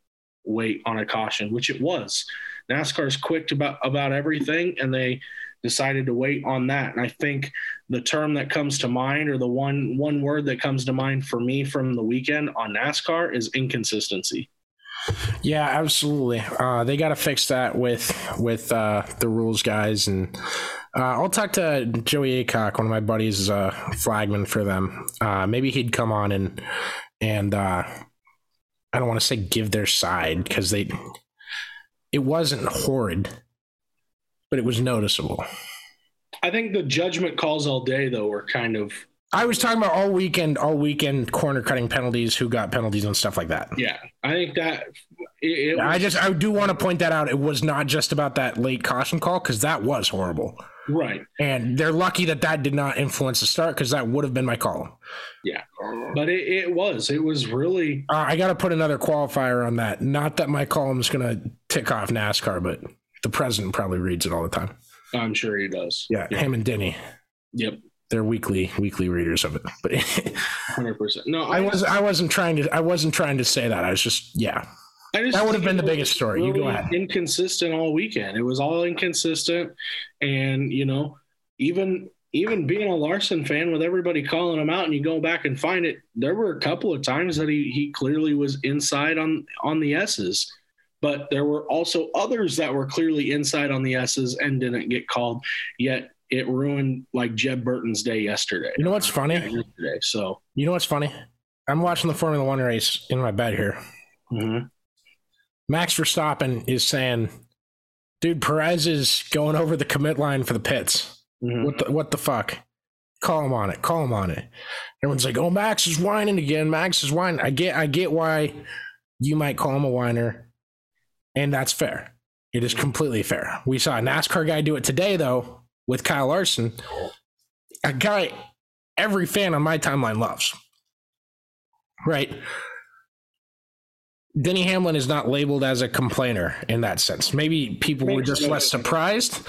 wait on a caution, which it was. NASCAR's quick about about everything, and they decided to wait on that. And I think the term that comes to mind, or the one one word that comes to mind for me from the weekend on NASCAR, is inconsistency. Yeah, absolutely. Uh, they got to fix that with with uh, the rules guys, and uh, I'll talk to Joey Acock, one of my buddies, is a flagman for them. Uh, maybe he'd come on and and uh, I don't want to say give their side because they it wasn't horrid, but it was noticeable. I think the judgment calls all day though were kind of I was talking about all weekend, all weekend corner cutting penalties, who got penalties and stuff like that. yeah. I think that it, it I was- just I do want to point that out. It was not just about that late caution call because that was horrible, right. and they're lucky that that did not influence the start because that would have been my call. Yeah, but it, it was it was really Uh, I got to put another qualifier on that. Not that my column's gonna tick off NASCAR, but the president probably reads it all the time. I'm sure he does. Yeah, him and Denny, Yep. they're weekly weekly readers of it. But *laughs* Hundred percent. No, I was I wasn't trying to I wasn't trying to say that. I was just yeah. I just That would have been the biggest story. You go ahead. Inconsistent all weekend. It was all inconsistent, and you know, even even being a Larson fan with everybody calling him out, and you go back and find it, there were a couple of times that he he clearly was inside on on the S's, but there were also others that were clearly inside on the S's and didn't get called. Yet it ruined like Jeb Burton's day yesterday. You know what's funny? Yesterday, so. You know what's funny? I'm watching the Formula One race in my bed here. mhm. Max Verstappen is saying, "Dude, Perez is going over the commit line for the pits. Mhm. What the what the fuck? Call him on it. Call him on it." Everyone's like, "Oh, Max is whining again. Max is whining." I get I get why you might call him a whiner, and that's fair. It is completely fair. We saw a NASCAR guy do it today though with Kyle Larson, a guy every fan on my timeline loves. Right? Denny Hamlin is not labeled as a complainer in that sense. Maybe people were just less surprised,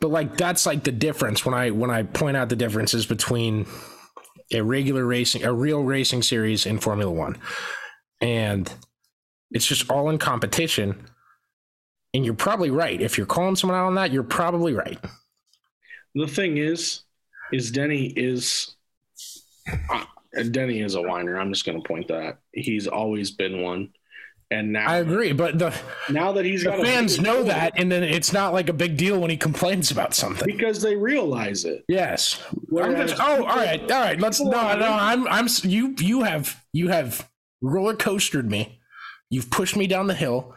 but like that's like the difference when I when I point out the differences between a regular racing, a real racing series in Formula One, and it's just all in competition. And you're probably right. If you're calling someone out on that, you're probably right. the thing is, is Denny is uh, Denny is a whiner. I'm just going to point that he's always been one, and now I agree, but the, now that he's the got a fans know role, that, and then it's not like a big deal when he complains about something. because they realize it. Yes. Whereas just, oh, all right, all right. Let's no, no. I'm, I'm. You, you have, you have roller coastered me. You've pushed me down the hill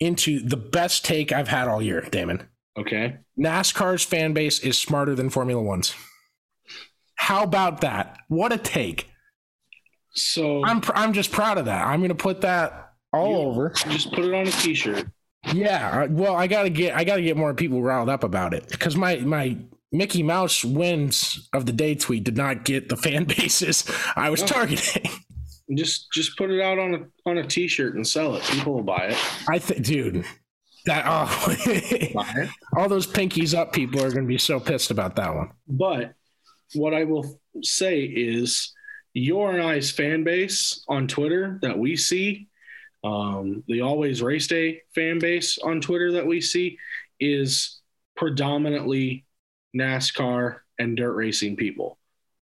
into the best take I've had all year, Damon. Okay, NASCAR's fan base is smarter than Formula One's. How about that? What a take! so I'm, pr- I'm just proud of that. I'm going to put that all You- over. just put it on a T-shirt. Yeah. Well, I gotta get, I gotta get more people riled up about it because my, my Mickey Mouse wins of the day tweet did not get the fan *laughs* bases I was No. targeting. Just just put it out on a on a T-shirt and sell it. People will buy it. I think, dude, that oh, *laughs* all those pinkies up people are going to be so pissed about that one. But what I will say is your and I's fan base on Twitter that we see, um, the Always Race Day fan base on Twitter that we see, is predominantly NASCAR and dirt racing people,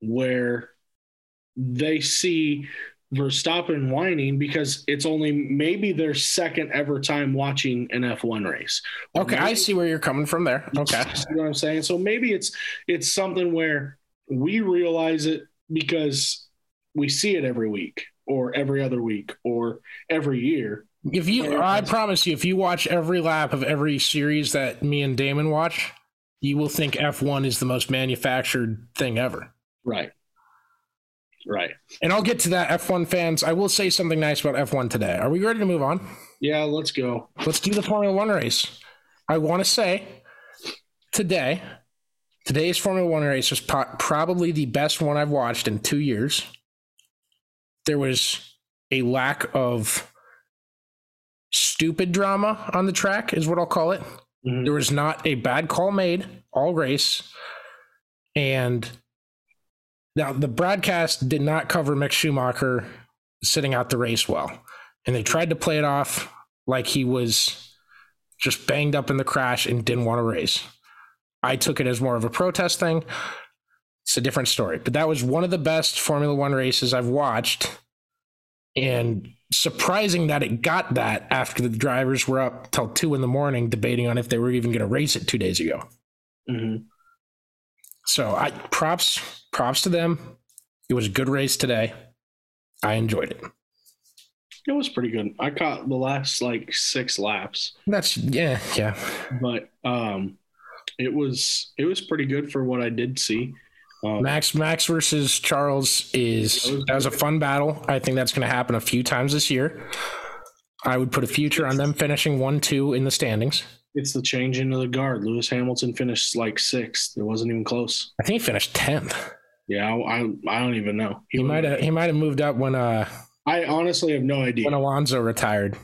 where they see Verstappen whining because it's only maybe their second ever time watching an F1 race. Okay, I see where you're coming from there. Okay, You *laughs* see what I'm saying? So maybe it's it's something where we realize it because we see it every week or every other week or every year. if you, I promise you, if you watch every lap of every series that me and Damon watch, you will think F1 is the most manufactured thing ever. Right. Right. And I'll get to that, F1 fans. I will say something nice about F1 today. Are we ready to move on? Yeah, let's go. Let's do the Formula One race. I want to say today, today's Formula One race was po- probably the best one I've watched in two years. There was a lack of stupid drama on the track, is what I'll call it. Mhm. There was not a bad call made all race. And Now, the broadcast did not cover Mick Schumacher sitting out the race well, and they tried to play it off like he was just banged up in the crash and didn't want to race. I took it as more of a protest thing. It's a different story, but that was one of the best Formula One races I've watched. And surprising that it got that after the drivers were up till two in the morning debating on if they were even going to race it two days ago. Mm-hmm. So I props props to them. It was a good race today. I enjoyed it. It was pretty good. I caught the last like six laps. That's yeah, yeah. But um it was it was pretty good for what I did see. Um, Max Max versus Charles is that was a fun battle. I think that's going to happen a few times this year. I would put a future on them finishing one two in the standings. It's the change into the guard. Lewis Hamilton finished like sixth. It wasn't even close. I think he finished tenth. Yeah, I, I don't even know. He, might have he might have moved up when uh. I honestly have no idea when Alonso retired.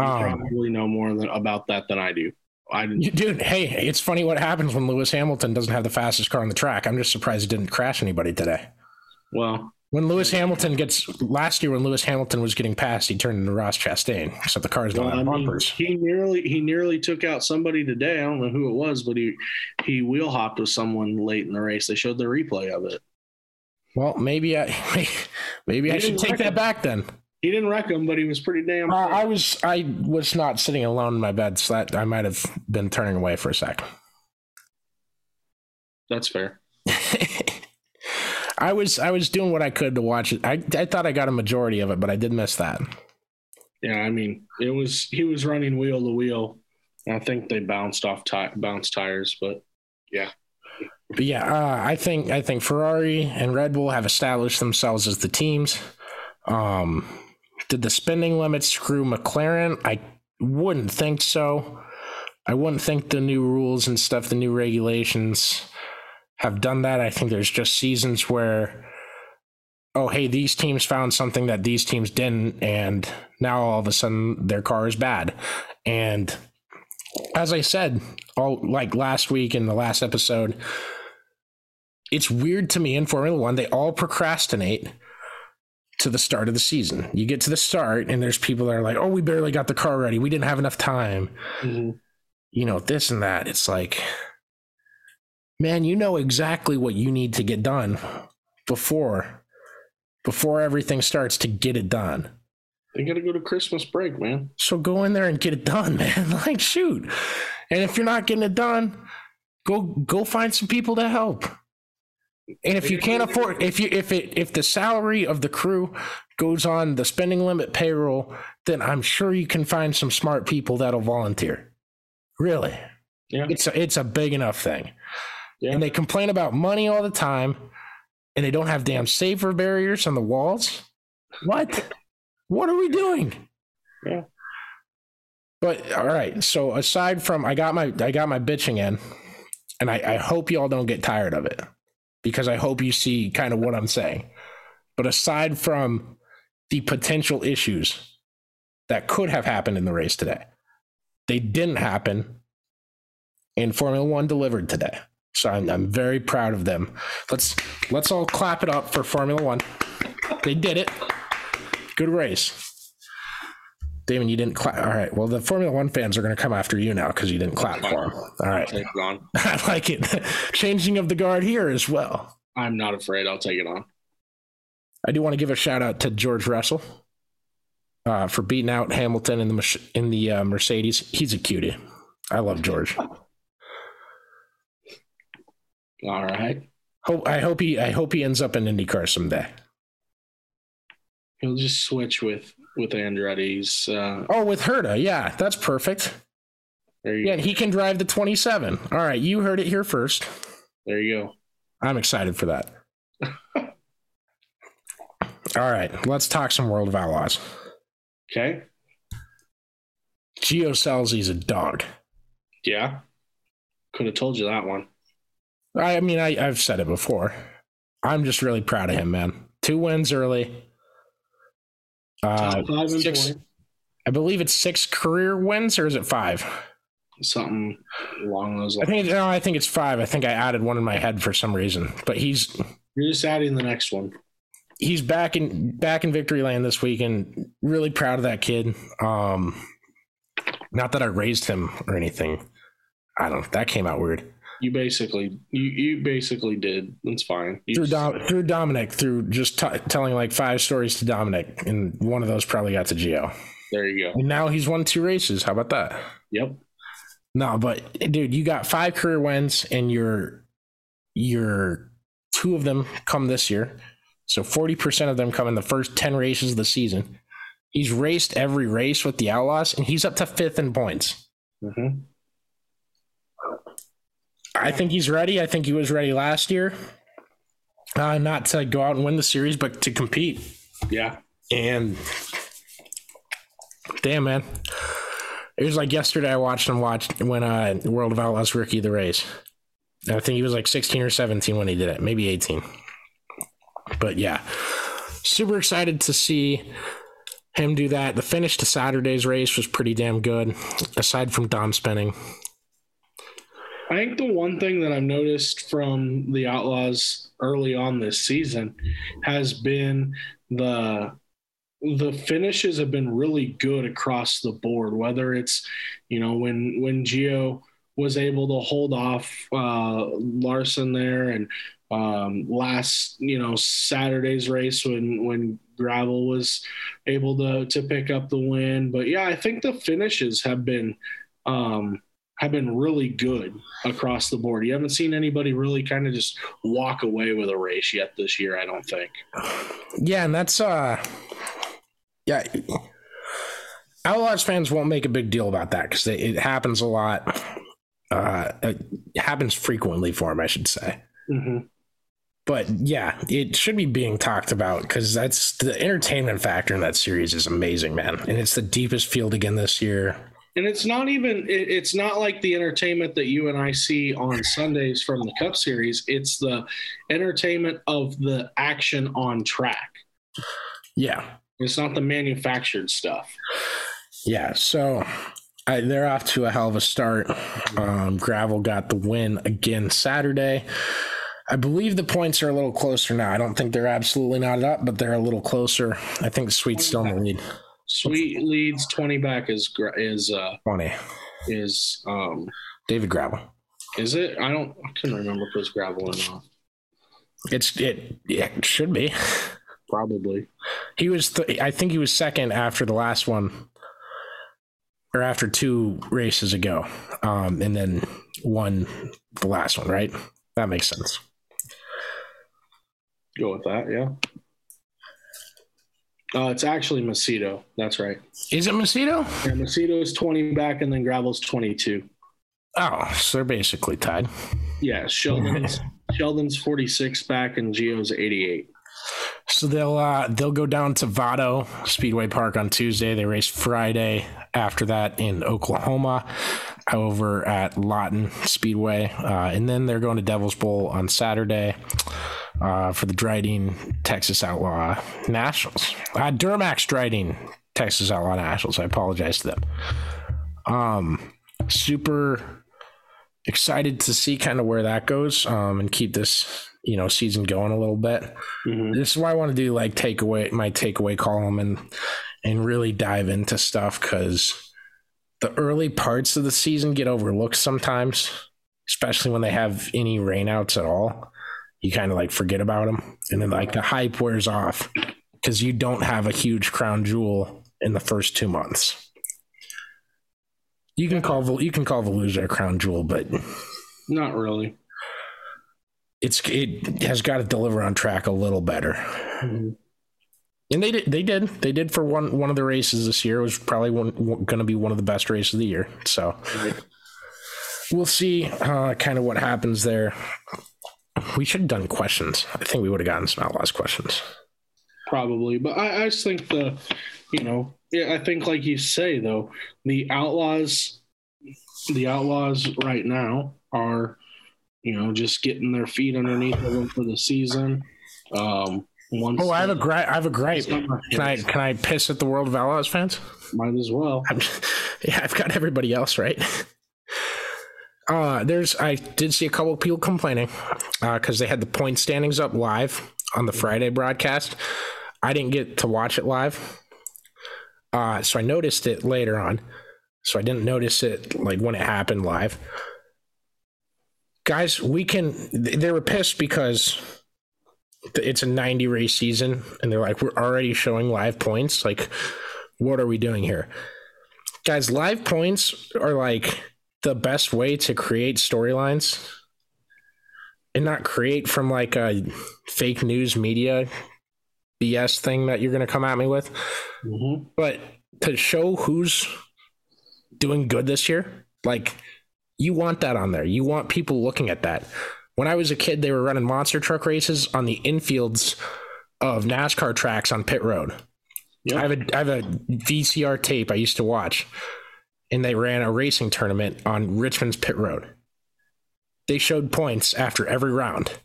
You um, probably know more than, about that than I do. I dude, hey, it's funny what happens when Lewis Hamilton doesn't have the fastest car on the track. I'm just surprised he didn't crash anybody today. Well, when Lewis Hamilton gets last year, when Lewis Hamilton was getting passed, he turned into Ross Chastain. So the cars don't well, have bumpers. He nearly he nearly took out somebody today. I don't know who it was, but he he wheel hopped with someone late in the race. They showed the replay of it. Well, maybe I *laughs* maybe I should take that back then. He didn't wreck him, but he was pretty damn. Uh, I was I was not sitting alone in my bed, so that I might have been turning away for a sec. That's fair. *laughs* I was I was doing what I could to watch it. I I thought I got a majority of it, but I did miss that. Yeah, I mean, it was he was running wheel to wheel. I think they bounced off ti- bounced tires, but yeah. But yeah, uh, I think I think Ferrari and Red Bull have established themselves as the teams. Um, did the spending limit screw McLaren? I wouldn't think so. I wouldn't think the new rules and stuff, the new regulations have done that. I think there's just seasons where, oh, hey, these teams found something that these teams didn't, and now all of a sudden their car is bad. And as I said, all like last week in the last episode, it's weird to me in Formula One, they all procrastinate to the start of the season. You get to the start, and there's people that are like, "Oh, we barely got the car ready. We didn't have enough time." Mm-hmm. You know, this and that. It's like, man, you know exactly what you need to get done before before everything starts to get it done. They got to go to Christmas break, man. So go in there and get it done, *laughs* man. like, shoot. And if you're not getting it done, go go find some people to help. And if you can't afford, if you if it if the salary of the crew goes on the spending limit payroll, then I'm sure you can find some smart people that'll volunteer. Really, yeah, it's a, it's a big enough thing. Yeah. And they complain about money all the time, and they don't have damn safer barriers on the walls. What? what are we doing? Yeah. But all right. So aside from I got my I got my bitching in, and I, I hope y'all don't get tired of it because I hope you see kind of what I'm saying. But aside from the potential issues that could have happened in the race today, they didn't happen. And Formula One delivered today. So I'm, I'm very proud of them. Let's let's all clap it up for Formula One. They did it. Good race. Damon, you didn't clap. All right. Well, the Formula One fans are going to come after you now because you didn't clap for them. All right. *laughs* I like it. Changing of the guard here as well. I'm not afraid. I'll take it on. I do want to give a shout out to George Russell uh, for beating out Hamilton in the in the uh, Mercedes. He's a cutie. I love George. All right. Hope I hope he I hope he ends up in IndyCar someday. He'll just switch with with Andretti's. Uh, oh, with Herta, yeah, that's perfect. yeah, go. he can drive the 27. All right, you heard it here first. There you go. I'm excited for that. *laughs* All right, let's talk some World of Outlaws. Okay. Gio Scelzi's a dog. Yeah. Could have told you that one. I mean, I, I've said it before. I'm just really proud of him, man. Two wins early. Uh, six, I believe it's six career wins, or is it five? Something along those lines. I think no, I think it's five. I think I added one in my head for some reason. But he's You're just adding the next one. He's back in back in victory land this weekend. Really proud of that kid. Um, not that I raised him or anything. I don't. That came out weird. You basically, you you basically did. That's fine. You through Dom, through Dominic, through just t- telling like five stories to Dominic, and one of those probably got to Gio. there you go. And now he's won two races. How about that? Yep. No, but dude, you got five career wins, and your your two of them come this year. So forty percent of them come in the first ten races of the season. He's raced every race with the Outlaws, and he's up to fifth in points. hmm I think he's ready. I think he was ready last year. Uh, not to go out and win the series, but to compete. Yeah. And damn, man, it was like yesterday. I watched him watch when uh, World of Outlaws rookie the race. And I think he was like 16 or 17 when he did it, maybe 18. But yeah, super excited to see him do that. The finish to Saturday's race was pretty damn good, aside from Dom spinning. I think the one thing that I've noticed from the Outlaws early on this season has been the the finishes have been really good across the board. Whether it's you know when when Gio was able to hold off uh, Larson there, and um, last you know Saturday's race when when Gravel was able to to pick up the win. But yeah, I think the finishes have been. Um, have been really good across the board. You haven't seen anybody really kind of just walk away with a race yet this year, I don't think. Yeah, and that's uh yeah. Outlaws fans won't make a big deal about that because it happens a lot. Uh, it happens frequently for them, I should say. Mm-hmm. But yeah, it should be being talked about because that's the entertainment factor in that series is amazing, man. And it's the deepest field again this year. And it's not even, it, it's not like the entertainment that you and I see on Sundays from the Cup Series. It's the entertainment of the action on track. Yeah, It's not the manufactured stuff. yeah. So I, they're off to a hell of a start. Um, Gravel got the win again Saturday. I believe the points are a little closer now. I don't think they're absolutely not up, but they're a little closer. I think the Sweet's still in the lead. Sweet leads 20 back is, is, uh, 20. is, um, David Gravel. is it? I don't, I can't remember if it was gravel or not. It's it, yeah, it should be. Probably. He was th- I think he was second after the last one or after two races ago. Um and then won the last one, right? That makes sense. Go with that, yeah. Uh, it's actually Macedo. That's right. Is it Macedo? Yeah, Macedo is 20 back and then Gravel's 22. Oh, so they're basically tied. Yeah, Sheldon's *laughs* Sheldon's 46 back and Gio's 88. So they'll uh they'll go down to Vado Speedway Park on Tuesday. They race Friday after that in Oklahoma over at Lawton Speedway. Uh, and then they're going to Devil's Bowl on Saturday uh, for the Dryden Texas Outlaw Nationals. Uh, Duramax Dryden Texas Outlaw Nationals. I apologize to them. Um, super excited to see kind of where that goes um, and keep this you know season going a little bit. Mhm. This is why I want to do like takeaway my takeaway column and and really dive into stuff because the early parts of the season get overlooked sometimes, especially when they have any rainouts at all. You kind of like forget about them, and then like the hype wears off because you don't have a huge crown jewel in the first two months. You can call you can call Volusia a crown jewel, but Not really. it's it has got to deliver on track a little better. Mhm. And they did. They did. They did for one one of the races this year. It was probably going to be one of the best races of the year. So we'll see uh, kind of what happens there. We should have done questions. I think we would have gotten some outlaws questions. Probably, but I, I just think the, you know, yeah, I think like you say though, the outlaws, the outlaws right now are, you know, just getting their feet underneath them for the season. Um, once Oh, I have a gripe. I have a gripe. Can I can I piss at the World of Outlaws fans? might as well. I'm, *laughs* yeah, I've got everybody else right. Uh, there's I did see a couple of people complaining because uh, they had the point standings up live on the Friday broadcast. I didn't get to watch it live, uh, so I noticed it later on. So I didn't notice it like when it happened live. Guys, we can. They were pissed because it's a 90 race season, and they're like, we're already showing live points. Like, what are we doing here? Guys, live points are like the best way to create storylines and not create from like a fake news media BS thing that you're going to come at me with. Mm-hmm. But to show who's doing good this year, like you want that on there. You want people looking at that. When I was a kid, they were running monster truck races on the infields of NASCAR tracks on pit road. Yep. I have a I have a VCR tape I used to watch and they ran a racing tournament on Richmond's pit road. They showed points after every round.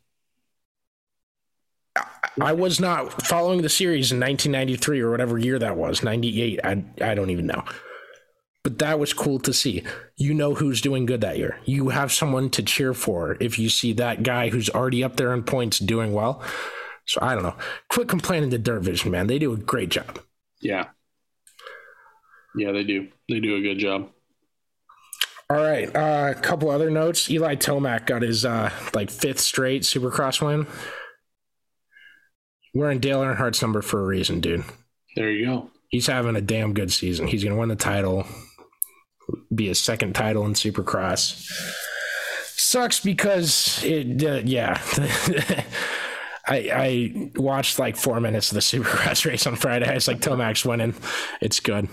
I was not following the series in 1993 or whatever year that was, 98. I, I don't even know. But that was cool to see. You know who's doing good that year. You have someone to cheer for if you see that guy who's already up there in points doing well. So I don't know. Quit complaining to Dirt Vision, man. They do a great job. Yeah. Yeah, they do. They do a good job. All right. Uh, a couple other notes. Eli Tomac got his uh, like fifth straight Supercross win. We're in Dale Earnhardt's number for a reason, dude. There you go. He's having a damn good season. He's going to win the title, be a second title in Supercross. Sucks because it, uh, yeah. *laughs* I, I watched like four minutes of the Supercross *laughs* race on Friday. I was like, Tomac's winning. It's good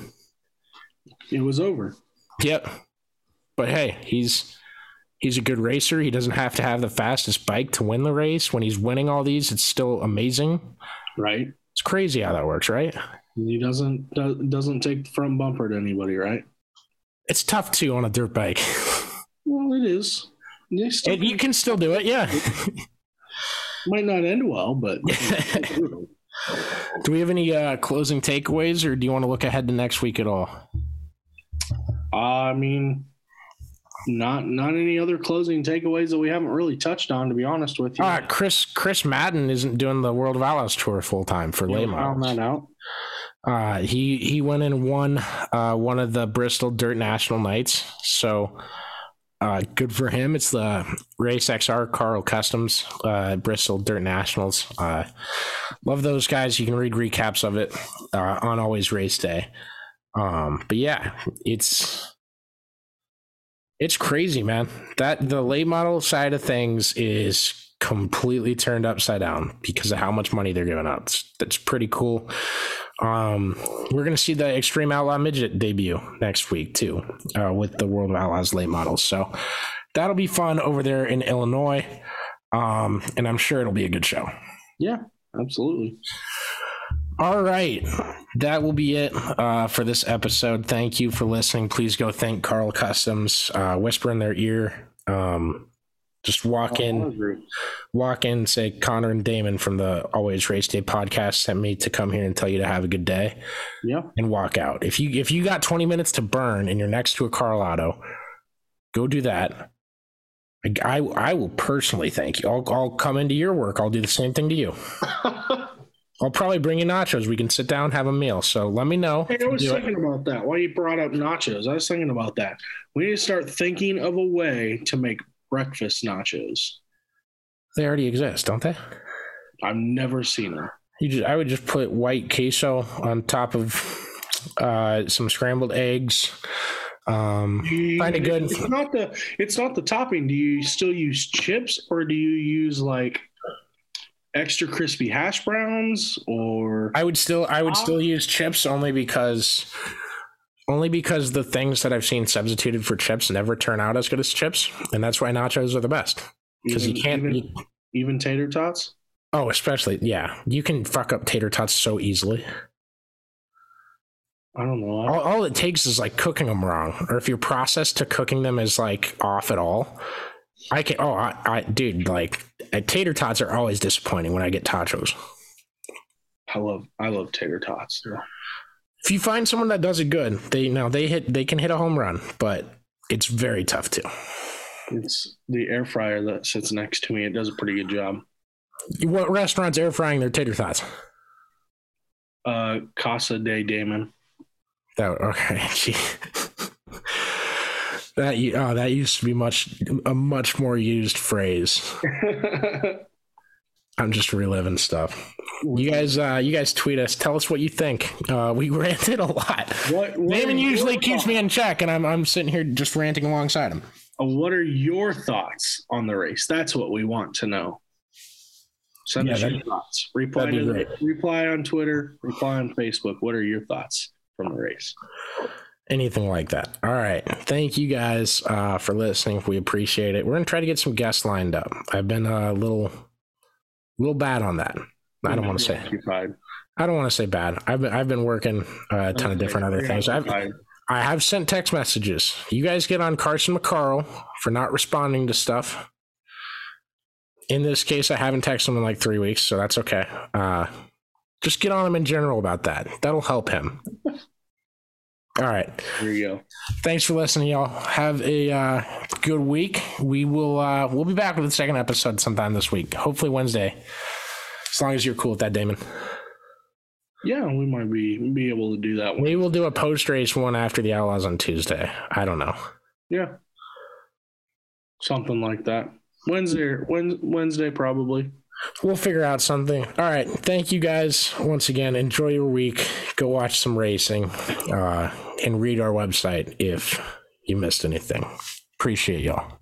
it was over. Yep. But hey, he's he's a good racer. He doesn't have to have the fastest bike to win the race. When he's winning all these, it's still amazing. Right. It's crazy how that works, right? He doesn't doesn't take the front bumper to anybody, right? It's tough too on a dirt bike. well, it is. It, you can still do it, yeah. *laughs* Might not end well, but. *laughs* *laughs* do we have any uh, closing takeaways, or do you want to look ahead to next week at all? I mean, not not any other closing takeaways that we haven't really touched on, to be honest with you. Uh, Chris Chris Madden isn't doing the World of Outlaws tour full time for yeah, late Found that out. Uh, he he went and won uh, one of the Bristol Dirt National Nights, so uh, good for him. It's the Race XR Karl Customs uh, Bristol Dirt Nationals. Uh, love those guys. You can read recaps of it uh, on Always Race Day. Um, but yeah, it's it's crazy, man. That the late model side of things is completely turned upside down because of how much money they're giving out. That's pretty cool. Um, we're gonna see the Extreme Outlaw Midget debut next week too, uh, with the World of Outlaws late models. So that'll be fun over there in Illinois. Um, and I'm sure it'll be a good show. Yeah, absolutely. All right. That will be it uh, for this episode. Thank you for listening. Please go thank Karl Customs. Uh, whisper in their ear. Um, just walk in, walk in, say Connor and Damon from the Always Race Day podcast sent me to come here and tell you to have a good day. Yeah. And walk out. If you if you got 20 minutes to burn and you're next to a Karl Auto, go do that. I, I, I will personally thank you. I'll, I'll come into your work. I'll do the same thing to you. *laughs* I'll probably bring you nachos. We can sit down, have a meal. So let me know. Hey, I was thinking it. about that. Why you brought up nachos? I was thinking about that. We need to start thinking of a way to make breakfast nachos. They already exist, don't they? I've never seen them. You just, I would just put white queso on top of uh, some scrambled eggs. Um, find a good. It's not the. It's not the topping. Do you still use chips or do you use like extra crispy hash browns or I would still I would still use chips only because only because the things that I've seen substituted for chips never turn out as good as chips, and that's why nachos are the best. Because you can't even, you, even tater tots. Oh, especially yeah, you can fuck up tater tots so easily. I don't know. All, all it takes is like cooking them wrong, or if your process to cooking them is like off at all, I can. Oh, I, I dude, like uh, tater tots are always disappointing when I get tachos. I love, I love tater tots. Yeah. If you find someone that does it good, they now they hit, they can hit a home run, but it's very tough too. It's the air fryer that sits next to me. It does a pretty good job. What restaurants air frying their tater tots? Uh, Casa de Damon. That okay. *laughs* Gee. That oh, that used to be much a much more used phrase. *laughs* I'm just reliving stuff. You guys, uh, you guys tweet us. Tell us what you think. Uh, we *laughs* ranted a lot. What, what Damon usually keeps me in check, and I'm I'm sitting here just ranting alongside him. Uh, What are your thoughts on the race? That's what we want to know. Send Yeah, us your thoughts. Reply to great. reply on Twitter. Reply on Facebook. What are your thoughts from the race? Anything like that. All right. Thank you guys uh, for listening. We appreciate it. We're gonna try to get some guests lined up. I've been a little, little bad on that. I don't want to say. Occupied. I don't want to say bad. I've been I've been working a ton of different other things. I've I have sent text messages. You guys get on Carson McCarl for not responding to stuff. In this case, I haven't texted him in like three weeks, so that's okay. Uh, just get on him in general about that. That'll help him. *laughs* All right. Here you go. Thanks for listening, y'all. Have a uh, good week. We will uh, we'll be back with the second episode sometime this week. Hopefully Wednesday. As long as you're cool with that, Damon. Yeah, we might be be able to do that one. Maybe we'll do a post race one after the Outlaws on Tuesday. I don't know. Yeah, something like that. Wednesday, Wed- Wednesday probably. We'll figure out something. All right. Thank you guys once again. Enjoy your week. Go watch some racing uh, and read our website if you missed anything. Appreciate y'all.